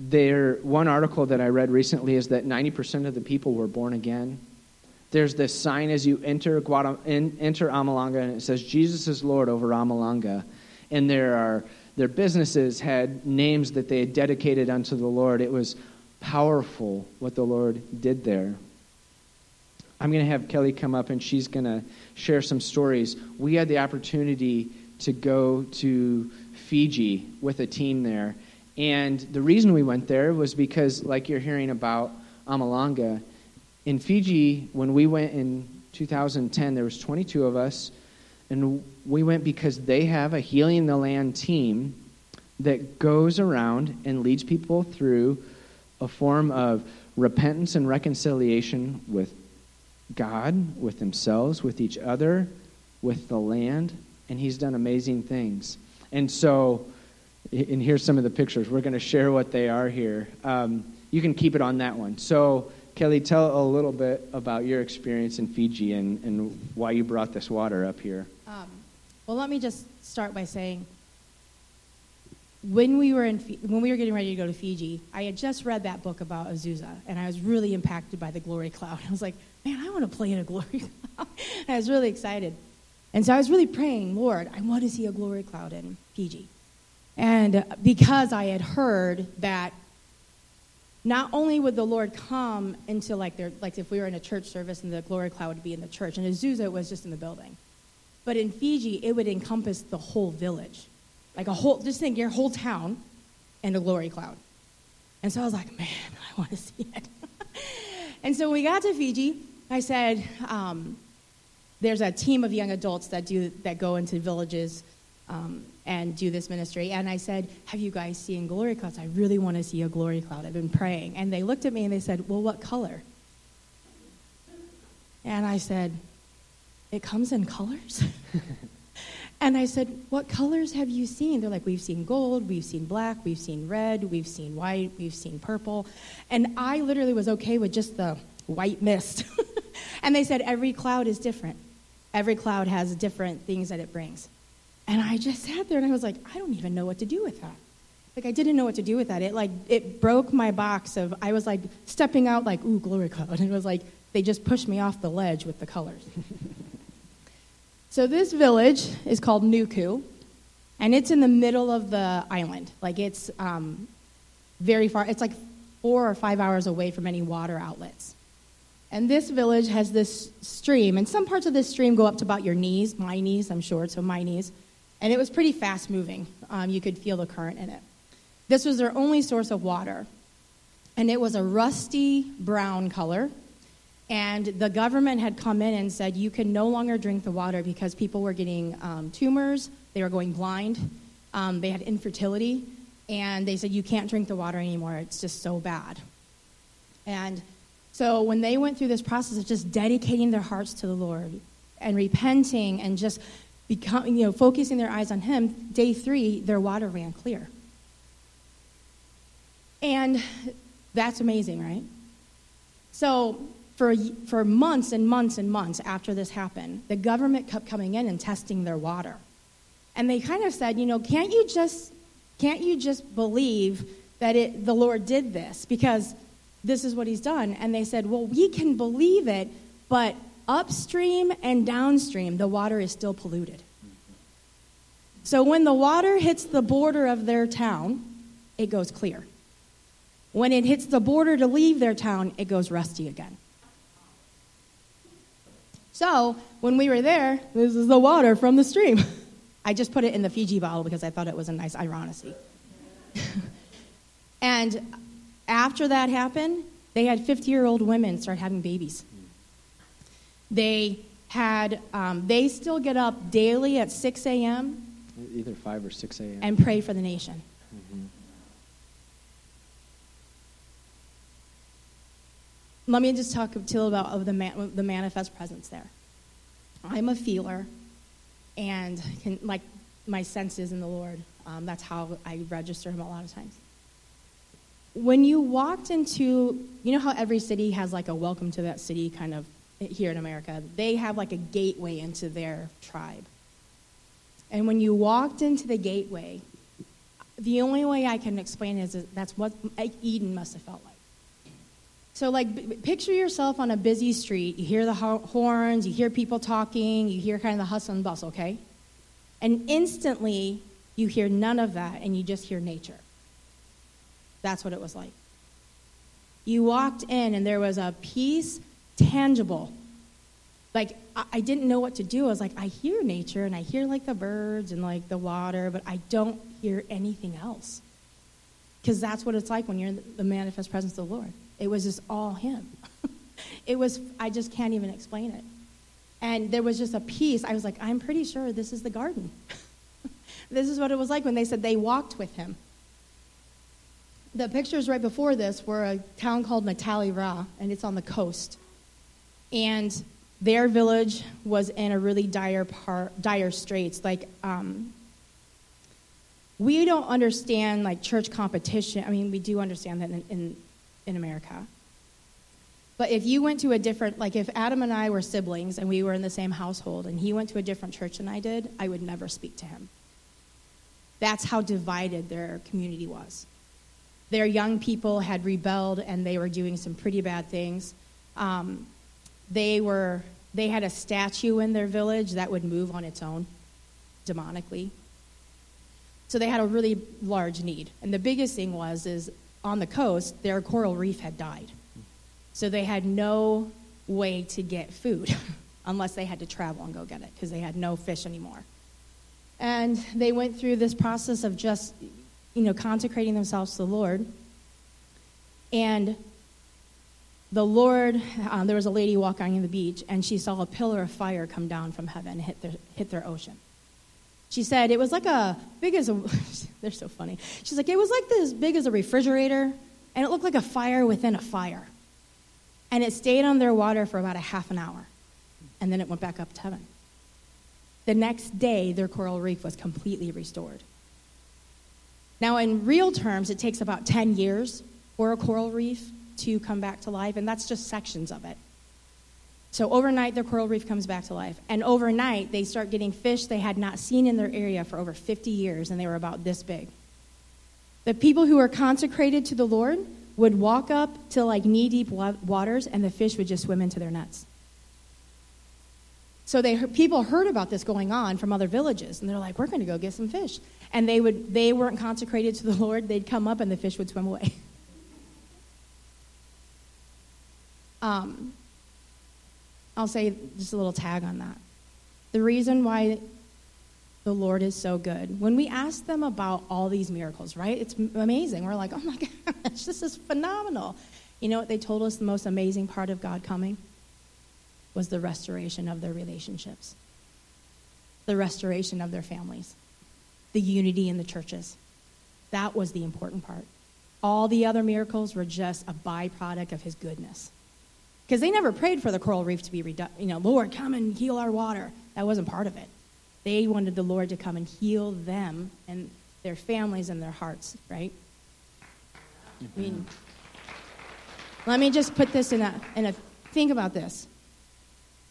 there, one article that I read recently is that 90% of the people were born again. There's this sign as you enter, Guatem- enter Almolonga, and it says, Jesus is Lord over Almolonga. And there are, their businesses had names that they had dedicated unto the Lord. It was powerful what the Lord did there. I'm going to have Kelly come up and she's going to share some stories. We had the opportunity to go to Fiji with a team there and the reason we went there was because, like you're hearing about Almolonga, in Fiji, when we went in 2010, there was 22 of us, and we went because they have a Healing the Land team that goes around and leads people through a form of repentance and reconciliation with God, with themselves, with each other, with the land, and He's done amazing things. And so, and here's some of the pictures. We're going to share what they are here. Um, you can keep it on that one. So, Kelly, tell a little bit about your experience in Fiji and, and why you brought this water up here.
Um, well, let me just start by saying when we were in when we were getting ready to go to Fiji, I had just read that book about Azusa, and I was really impacted by the glory cloud. I was like, man, I want to play in a glory cloud. I was really excited, and so I was really praying, Lord, I want to see a glory cloud in Fiji. And because I had heard that not only would the Lord come into like their like if we were in a church service and the glory cloud would be in the church, and Azusa was just in the building. But in Fiji, it would encompass the whole village. Like a whole just think your whole town and a glory cloud. And so I was like, man, I want to see it. and so when we got to Fiji, I said, um, there's a team of young adults that do that go into villages um, and do this ministry. And I said, Have you guys seen glory clouds? I really want to see a glory cloud. I've been praying. And they looked at me and they said, Well, what color? And I said, It comes in colors. and I said, What colors have you seen? They're like, We've seen gold, we've seen black, we've seen red, we've seen white, we've seen purple. And I literally was okay with just the white mist. and they said, Every cloud is different. Every cloud has different things that it brings. And I just sat there and I was like, I don't even know what to do with that. Like I didn't know what to do with that. It like it broke my box of I was like stepping out like ooh glory cloud and it was like they just pushed me off the ledge with the colors. so this village is called Nuku, and it's in the middle of the island. Like it's um, very far. It's like four or five hours away from any water outlets. And this village has this stream, and some parts of this stream go up to about your knees, my knees, I'm sure, so my knees. And it was pretty fast moving. Um, you could feel the current in it. This was their only source of water. And it was a rusty brown color. And the government had come in and said you can no longer drink the water because people were getting um, tumors, they were going blind, um, they had infertility, and they said you can't drink the water anymore. It's just so bad. And so when they went through this process of just dedicating their hearts to the Lord and repenting and just become, you know, focusing their eyes on Him, day three, their water ran clear. And that's amazing, right? So for, for months and months and months after this happened, the government kept coming in and testing their water. And they kind of said, you know, can't you just, can't you just believe that it, the Lord did this? Because this is what he's done. And they said, well, we can believe it, but upstream and downstream, the water is still polluted. So when the water hits the border of their town, it goes clear. When it hits the border to leave their town, it goes rusty again. So when we were there, this is the water from the stream. I just put it in the Fiji bottle because I thought it was a nice ironically. and after that happened, they had 50 year old women start having babies. They had, um, they still get up daily at 6 a.m.
Either 5 or 6 a.m.
and pray for the nation. Let me just talk a little about of the, man, the manifest presence there. I'm a feeler, and can, like my senses in the Lord. Um, that's how I register Him a lot of times. When you walked into, you know how every city has like a welcome to that city kind of here in America? They have like a gateway into their tribe. And when you walked into the gateway, the only way I can explain is that that's what Eden must have felt like. So, like, picture yourself on a busy street. You hear the ho- horns, you hear people talking, you hear kind of the hustle and bustle, okay? And instantly, you hear none of that, and you just hear nature. That's what it was like. You walked in, and there was a peace tangible. Like, I, didn't know what to do. I was like, I hear nature, and I hear, like, the birds and, like, the water, but I don't hear anything else. Because that's what it's like when you're in the manifest presence of the Lord. It was just all Him. it was, I just can't even explain it. And there was just a peace. I was like, I'm pretty sure this is the garden. this is what it was like when they said they walked with Him. The pictures right before this were a town called Nataleira, and it's on the coast. And their village was in a really dire, dire straits. Like, um, we don't understand like church competition. I mean, we do understand that in, in, in America. But if you went to a different, like if Adam and I were siblings and we were in the same household and he went to a different church than I did, I would never speak to him. That's how divided their community was. Their young people had rebelled and they were doing some pretty bad things. Um, they were they had a statue in their village that would move on its own demonically. So they had a really large need. And the biggest thing was is on the coast their coral reef had died. So they had no way to get food unless they had to travel and go get it because they had no fish anymore. And they went through this process of just you know consecrating themselves to the lord. And the Lord, um, there was a lady walking on the beach, and she saw a pillar of fire come down from heaven and hit their, hit their ocean. She said it was like a big as a. they're so funny. She's like it was like this big as a refrigerator, and it looked like a fire within a fire. And it stayed on their water for about a half an hour, and then it went back up to heaven. The next day, their coral reef was completely restored. Now, in real terms, it takes about 10 years for a coral reef to come back to life, and that's just sections of it. So overnight, the coral reef comes back to life. And overnight, they start getting fish they had not seen in their area for over 50 years, and they were about this big. The people who were consecrated to the Lord would walk up to like knee deep waters, and the fish would just swim into their nets. So they people heard about this going on from other villages, and they're like, "We're going to go get some fish." And they would they weren't consecrated to the Lord; they'd come up, and the fish would swim away. Um, I'll say just a little tag on that. The reason why the Lord is so good, when we ask them about all these miracles, right? It's amazing. We're like, oh my gosh, this is phenomenal. You know what they told us the most amazing part of God coming? Was the restoration of their relationships, the restoration of their families, the unity in the churches. That was the important part. All the other miracles were just a byproduct of his goodness. Because they never prayed for the coral reef to be, redu- you know, Lord, come and heal our water. That wasn't part of it. They wanted the Lord to come and heal them and their families and their hearts, right? I mean, let me just put this in a, in a, think about this.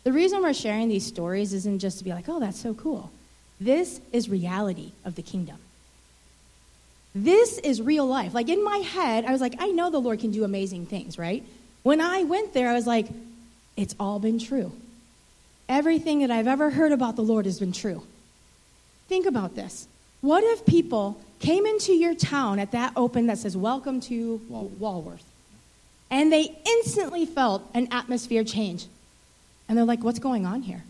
The reason we're sharing these stories isn't just to be like, oh, that's so cool. This is reality of the kingdom. This is real life. Like in my head, I was like, I know the Lord can do amazing things, right? When I went there, I was like, it's all been true. Everything that I've ever heard about the Lord has been true. Think about this. What if people came into your town at that open that says, Welcome to Walworth, and they instantly felt an atmosphere change? And they're like, What's going on here?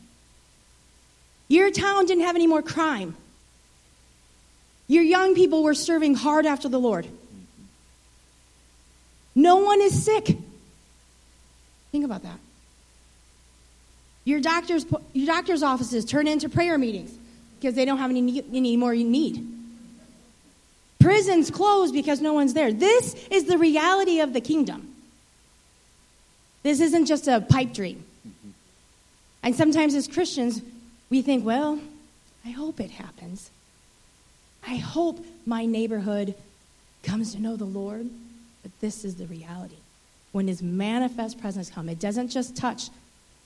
Your town didn't have any more crime. Your young people were serving hard after the Lord. No one is sick. Think about that. Your doctor's, your doctor's offices turn into prayer meetings because they don't have any, any more you need. Prisons close because no one's there. This is the reality of the kingdom. This isn't just a pipe dream. And sometimes as Christians, we think, well, I hope it happens. I hope my neighborhood comes to know the Lord. But this is the reality. When his manifest presence comes, it doesn't just touch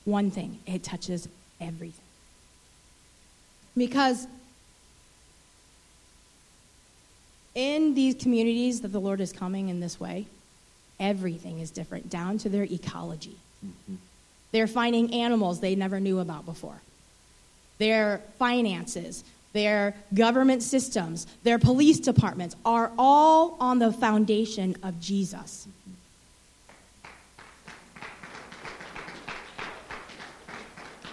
one thing, it touches everything. Because in these communities that the Lord is coming in this way, everything is different, down to their ecology. Mm-hmm. They're finding animals they never knew about before. Their finances, their government systems, their police departments are all on the foundation of Jesus. Mm-hmm.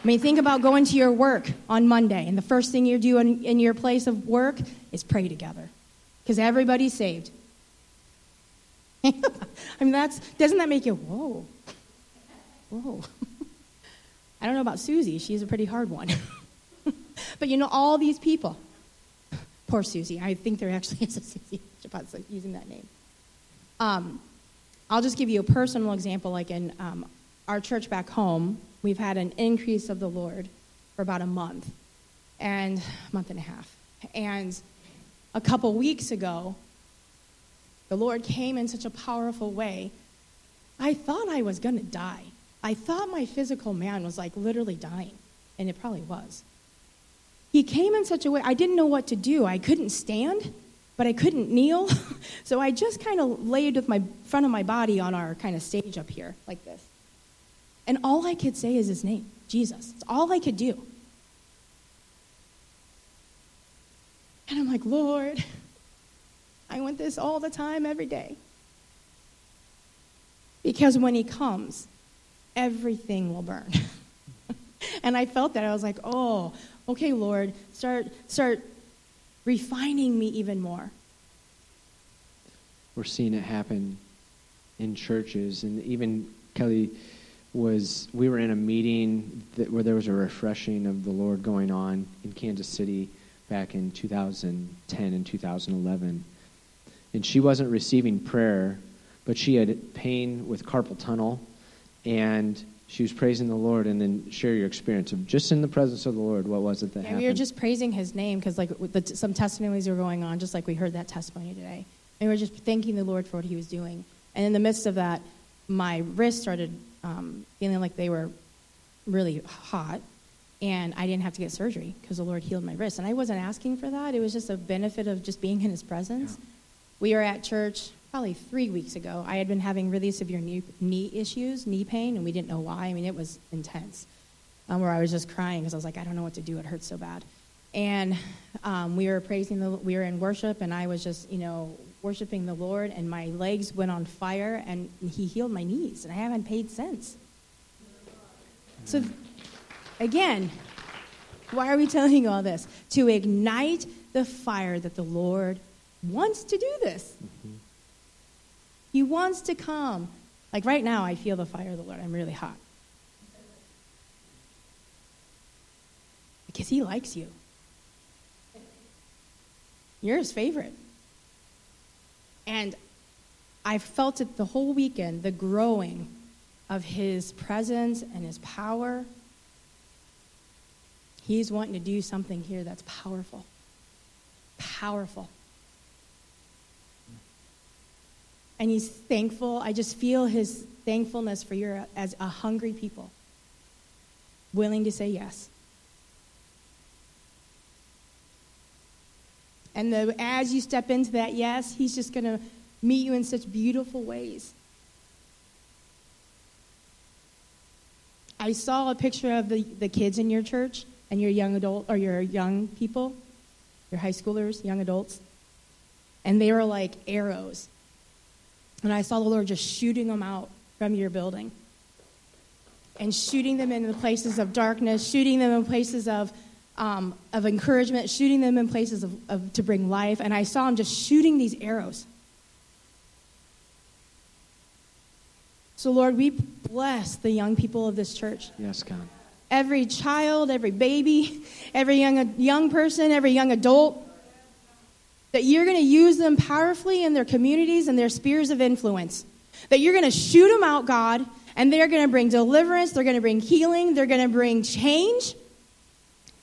I mean, think about going to your work on Monday, and the first thing you do in, in your place of work is pray together because everybody's saved. I mean, that's, doesn't that make you, whoa, whoa. I don't know about Susie, she's a pretty hard one. but you know, all these people, poor Susie, I think there actually is a Susie Chapat's using that name. Um, I'll just give you a personal example, like in um, our church back home, we've had an increase of the Lord for about a month and a month and a half. And a couple weeks ago, the Lord came in such a powerful way. I thought I was going to die. I thought my physical man was like literally dying, and it probably was. He came in such a way, I didn't know what to do. I couldn't stand, but I couldn't kneel. so I just kind of laid with my front of my body on our kind of stage up here, like this. And all I could say is his name, Jesus. It's all I could do. And I'm like, Lord, I want this all the time, every day. Because when he comes, everything will burn. and I felt that. I was like, oh, okay, Lord, start, start refining me even more.
We're seeing it happen in churches, and even Kelly was. We were in a meeting that, where there was a refreshing of the Lord going on in Kansas City back in 2010 and 2011, and she wasn't receiving prayer, but she had pain with carpal tunnel, and she was praising the Lord. And then share your experience of just in the presence of the Lord. What was it that
Yeah,
happened?
we were just praising his name because like the, some testimonies were going on, just like we heard that testimony today. And we were just thanking the Lord for what he was doing. And in the midst of that, my wrists started um, feeling like they were really hot. And I didn't have to get surgery because the Lord healed my wrist. And I wasn't asking for that. It was just a benefit of just being in his presence. We were at church probably three weeks ago. I had been having really severe knee, knee issues, knee pain, and we didn't know why. I mean, it was intense um, where I was just crying because I was like, I don't know what to do. It hurts so bad. And um, we were praising the, we were in worship, and I was just, you know, worshiping the Lord, and my legs went on fire, and He healed my knees, and I haven't paid since. So, again, why are we telling you all this? To ignite the fire that the Lord wants to do this. Mm-hmm. He wants to come. Like right now, I feel the fire of the Lord. I'm really hot. Because He likes you. You're His favorite. And I felt it the whole weekend the growing of His presence and His power. He's wanting to do something here that's powerful. Powerful. And he's thankful. I just feel his thankfulness for you as a hungry people, willing to say yes. And the, as you step into that yes, he's just going to meet you in such beautiful ways. I saw a picture of the, the kids in your church and your young adult or your young people, your high schoolers, young adults, and they were like arrows. And I saw the Lord just shooting them out from your building and shooting them in the places of darkness, shooting them in places of, um, of encouragement, shooting them in places of, of, to bring life. And I saw him just shooting these arrows. So, Lord, we bless the young people of this church.
Yes, God.
Every child, every baby, every young, young person, every young adult, that you're going to use them powerfully in their communities and their spheres of influence. That you're going to shoot them out, God, and they're going to bring deliverance, they're going to bring healing, they're going to bring change.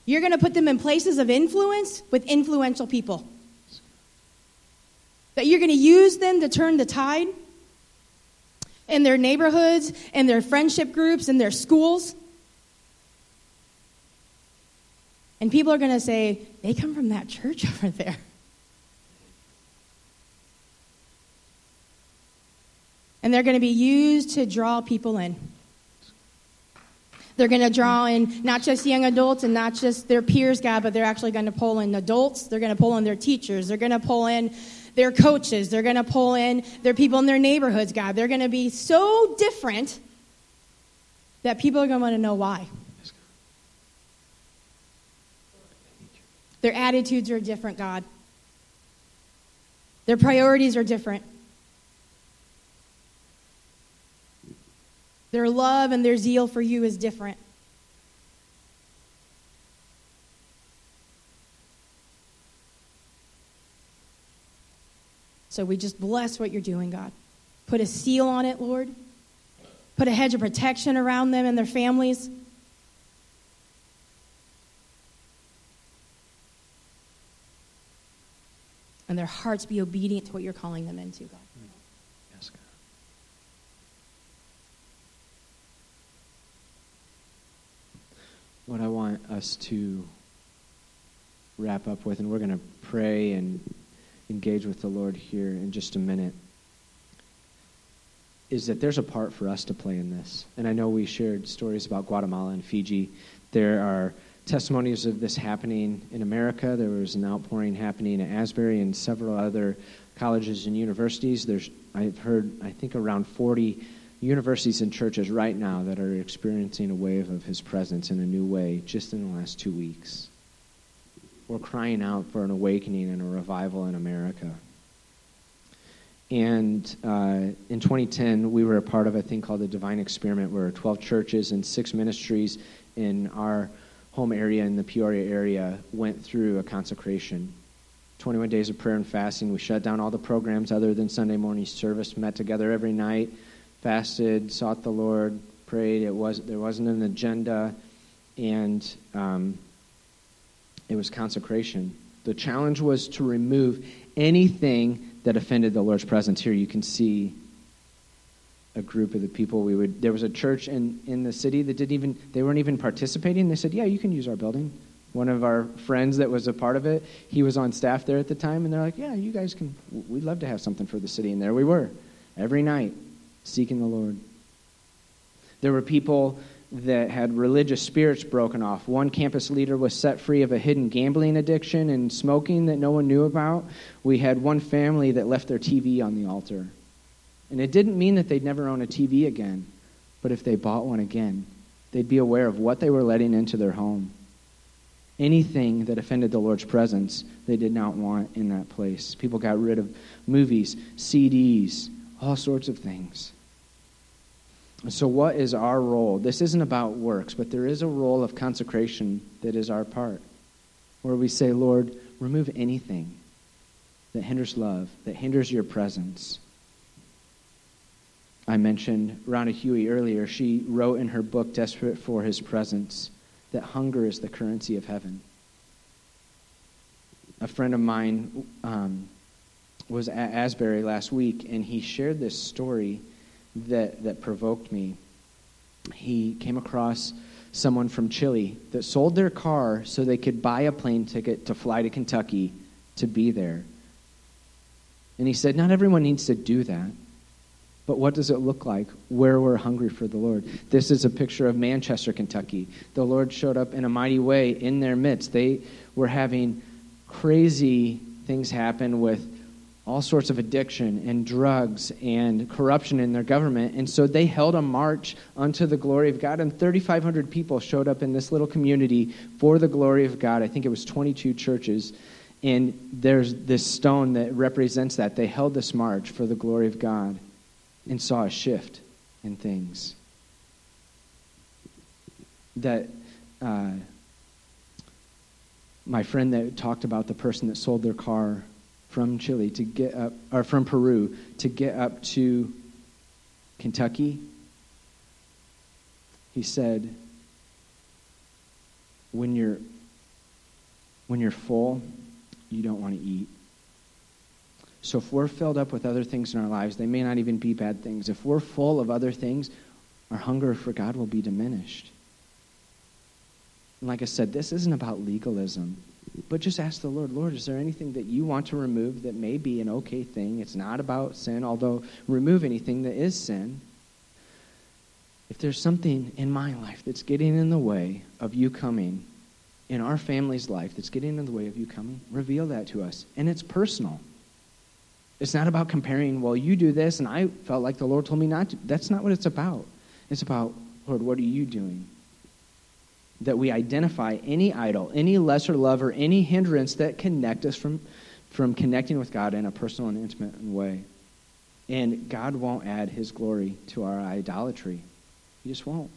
You're going to put them in places of influence with influential people. That you're going to use them to turn the tide in their neighborhoods, in their friendship groups, in their schools. And people are going to say, they come from that church over there. And they're going to be used to draw people in. They're going to draw in not just young adults and not just their peers, God, but they're actually going to pull in adults. They're going to pull in their teachers. They're going to pull in their coaches. They're going to pull in their people in their neighborhoods, God. They're going to be so different that people are going to want to know why. Their attitudes are different, God. Their priorities are different. Their love and their zeal for you is different. So we just bless what you're doing, God. Put a seal on it, Lord. Put a hedge of protection around them and their families. And their hearts be obedient to what you're calling them into, God.
Yes, God. What I want us to wrap up with, and we're going to pray and engage with the Lord here in just a minute, is that there's a part for us to play in this. And I know we shared stories about Guatemala and Fiji. There are testimonies of this happening in America. There was an outpouring happening at Asbury and several other colleges and universities. There's, I've heard, I think, around 40 universities and churches right now that are experiencing a wave of His presence in a new way just in the last two weeks. We're crying out for an awakening and a revival in America. And uh, in 2010, we were a part of a thing called the Divine Experiment, where 12 churches and six ministries in our home area in the Peoria area went through a consecration. 21 days of prayer and fasting. We shut down all the programs other than Sunday morning service, met together every night, fasted, sought the Lord, prayed. It was, there wasn't an agenda, and um, it was consecration. The challenge was to remove anything that offended the Lord's presence. Here you can see a group of the people we would there was a church in, in the city that didn't even they weren't even participating. They said, Yeah, you can use our building. One of our friends that was a part of it, he was on staff there at the time, and they're like, Yeah, you guys can we'd love to have something for the city. And there we were, every night, seeking the Lord. There were people that had religious spirits broken off. One campus leader was set free of a hidden gambling addiction and smoking that no one knew about. We had one family that left their TV on the altar. And it didn't mean that they'd never own a TV again, but if they bought one again, They'd be aware of what they were letting into their home. Anything that offended the Lord's presence, they did not want in that place. People got rid of movies, CDs, all sorts of things. So, what is our role? This isn't about works, but there is a role of consecration that is our part, where we say, Lord, remove anything that hinders love, that hinders your presence. I mentioned Rhonda Hughey earlier. She wrote in her book, Desperate for His Presence, that hunger is the currency of heaven. A friend of mine um, was at Asbury last week, and he shared this story that, that provoked me. He came across someone from Chile that sold their car so they could buy a plane ticket to fly to Kentucky to be there. And he said, Not everyone needs to do that. But what does it look like where we're hungry for the Lord? This is a picture of Manchester, Kentucky. The Lord showed up in a mighty way in their midst. They were having crazy things happen with all sorts of addiction and drugs and corruption in their government. And so they held a march unto the glory of God, and 3,500 people showed up in this little community for the glory of God. I think it was 22 churches. And there's this stone that represents that. They held this march for the glory of God and saw a shift in things. That uh, my friend that talked about the person that sold their car from Chile to get up, or from Peru to get up to Kentucky, he said, when you're when you're full, you don't want to eat. So if we're filled up with other things in our lives, they may not even be bad things. If we're full of other things, our hunger for God will be diminished. And like I said, this isn't about legalism, but just ask the Lord, Lord, is there anything that you want to remove that may be an okay thing? It's not about sin, although remove anything that is sin. If there's something in my life that's getting in the way of you coming, in our family's life that's getting in the way of you coming, reveal that to us. And it's personal. It's not about comparing, well, you do this, and I felt like the Lord told me not to. That's not what it's about. It's about, Lord, what are you doing? That we identify any idol, any lesser love, or any hindrance that connect us from, from connecting with God in a personal and intimate way. And God won't add his glory to our idolatry. He just won't.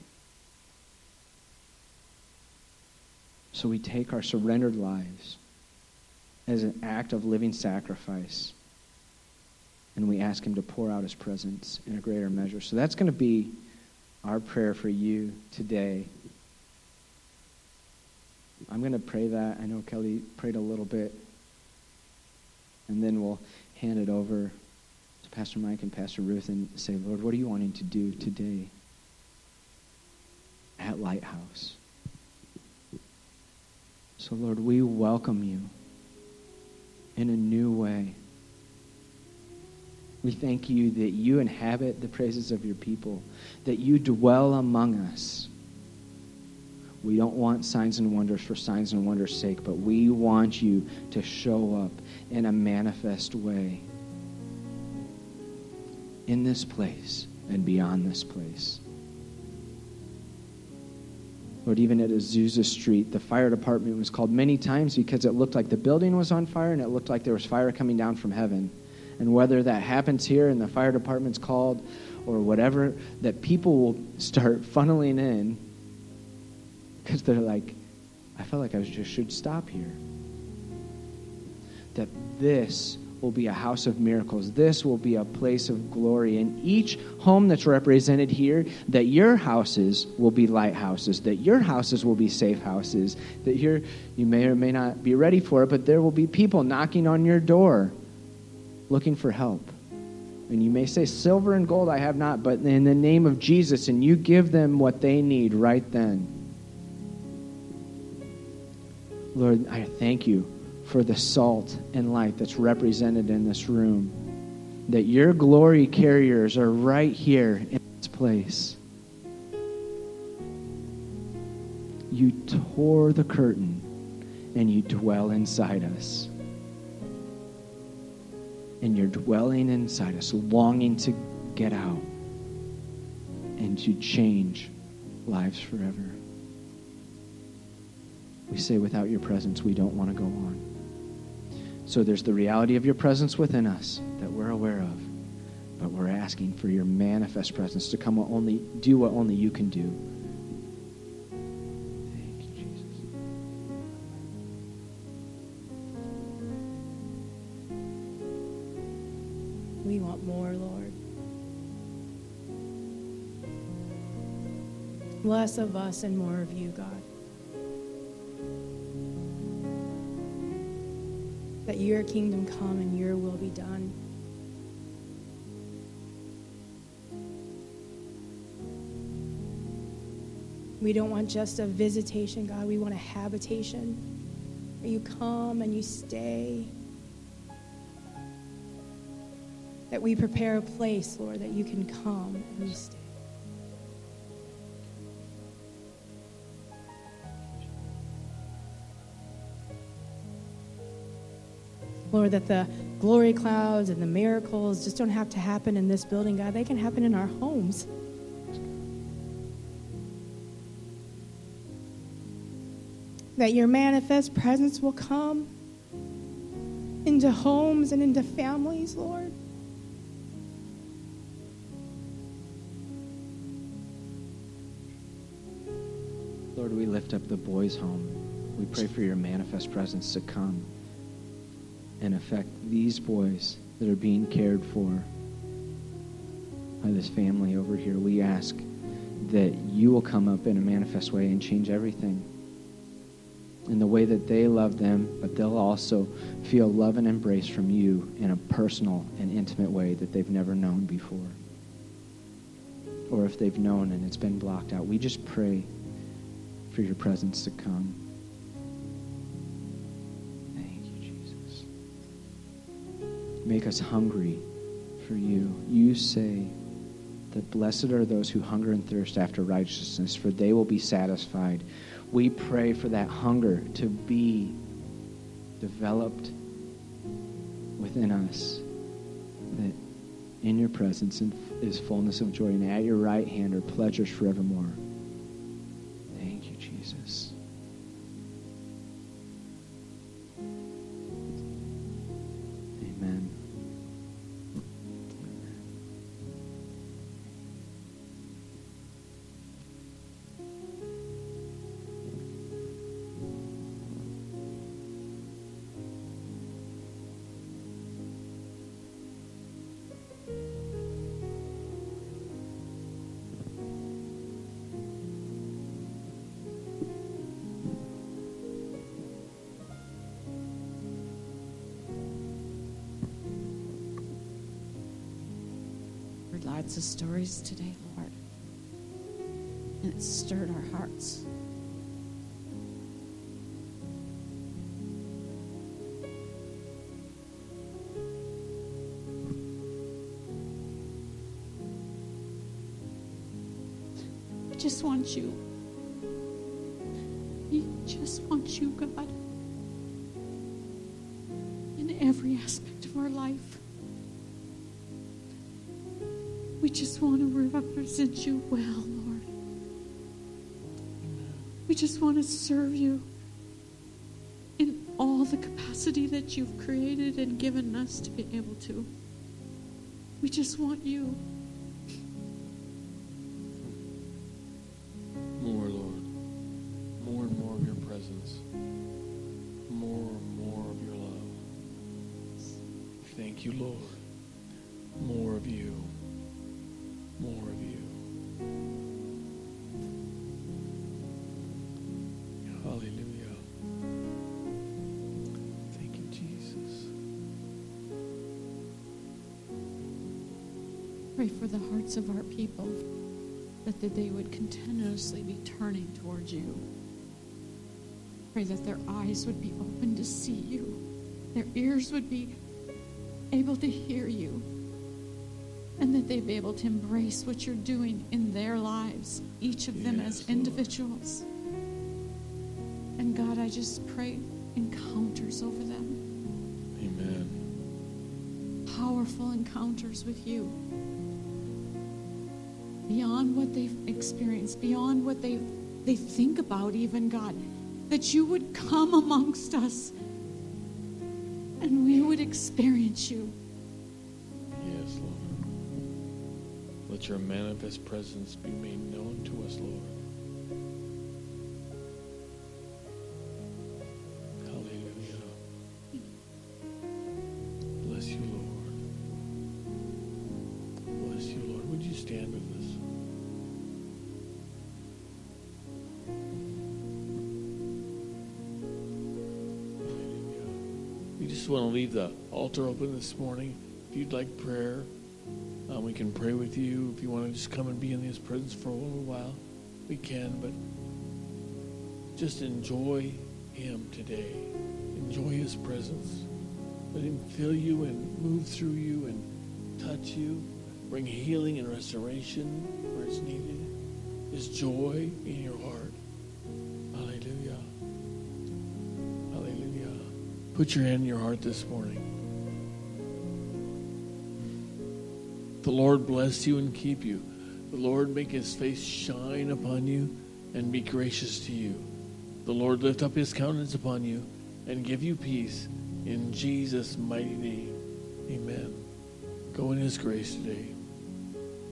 So we take our surrendered lives as an act of living sacrifice and we ask Him to pour out His presence in a greater measure. So that's going to be our prayer for you today. I'm going to pray that. I know Kelly prayed a little bit. And then we'll hand it over to Pastor Mike and Pastor Ruth and say, Lord, what are you wanting to do today at Lighthouse? So, Lord, we welcome you in a new way. We thank you that you inhabit the praises of your people, that you dwell among us. We don't want signs and wonders for signs and wonders' sake, but we want you to show up in a manifest way in this place and beyond this place. Lord, even at Azusa Street, the fire department was called many times because it looked like the building was on fire and it looked like there was fire coming down from heaven. And whether that happens here and the fire department's called or whatever, that people will start funneling in because they're like, I felt like I just should stop here. That this will be a house of miracles. This will be a place of glory. And each home that's represented here, that your houses will be lighthouses, that your houses will be safe houses, that you you may or may not be ready for it, but there will be people knocking on your door looking for help. And you may say, Silver and gold I have not, but in the name of Jesus, and you give them what they need right then. Lord, I thank you for the salt and light that's represented in this room. That your glory carriers are right here in this place. You tore the curtain and you dwell inside us and you're dwelling inside us, longing to get out and to change lives forever. We say, without your presence, we don't want to go on. So there's the reality of your presence within us that we're aware of, but we're asking for your manifest presence to come only do what only you can do.
We want more, Lord. Less of us and more of you, God. That your kingdom come and your will be done. We don't want just a visitation, God. We want a habitation where you come and you stay. That we prepare a place, Lord, that you can come and you stay. Lord, that the glory clouds and the miracles just don't have to happen in this building, God. They can happen in our homes. That your manifest presence will come into homes and into families, Lord.
Lord, we lift up the boys' home. We pray for your manifest presence to come and affect these boys that are being cared for by this family over here. We ask that you will come up in a manifest way and change everything in the way that they love them, but they'll also feel love and embrace from you in a personal and intimate way that they've never known before. Or if they've known and it's been blocked out, we just pray for your presence to come. Make us hungry for you. You say that blessed are those who hunger and thirst after righteousness, for they will be satisfied. We pray for that hunger to be developed within us, that in your presence is fullness of joy, and at your right hand are pleasures forevermore. Thank you, Jesus.
Lots of stories today, Lord. And it stirred our hearts. I just want you. We just want you, God. In every aspect of our life. We just want to represent you well, Lord. We just want to serve you in all the capacity that you've created and given us to be able to. We just want you.
More, Lord. More and more of your presence. More and more of your love. Thank you, Lord. More of you.
Pray for the hearts of our people that, that they would continuously be turning towards you. Pray that their eyes would be open to see you, their ears would be able to hear you, and that they'd be able to embrace what you're doing in their lives, each of them
Yes,
as
Lord.
individuals. And God, I just pray encounters over them,
Amen.
powerful encounters with you. Beyond what they've experienced, beyond what they they think about, even God, that you would come amongst us and we would experience you.
Yes, Lord. Let your manifest presence be made known to us, Lord. Leave the altar open this morning. If you'd like prayer, um, we can pray with you. If you want to just come and be in His presence for a little while, we can. But just enjoy Him today. Enjoy His presence. Let Him fill you and move through you and touch you. Bring healing and restoration where it's needed. His joy in your Put your hand in your heart this morning. The Lord bless you and keep you. The Lord make his face shine upon you and be gracious to you. The Lord lift up his countenance upon you and give you peace in Jesus' mighty name. Amen. Go in his grace today.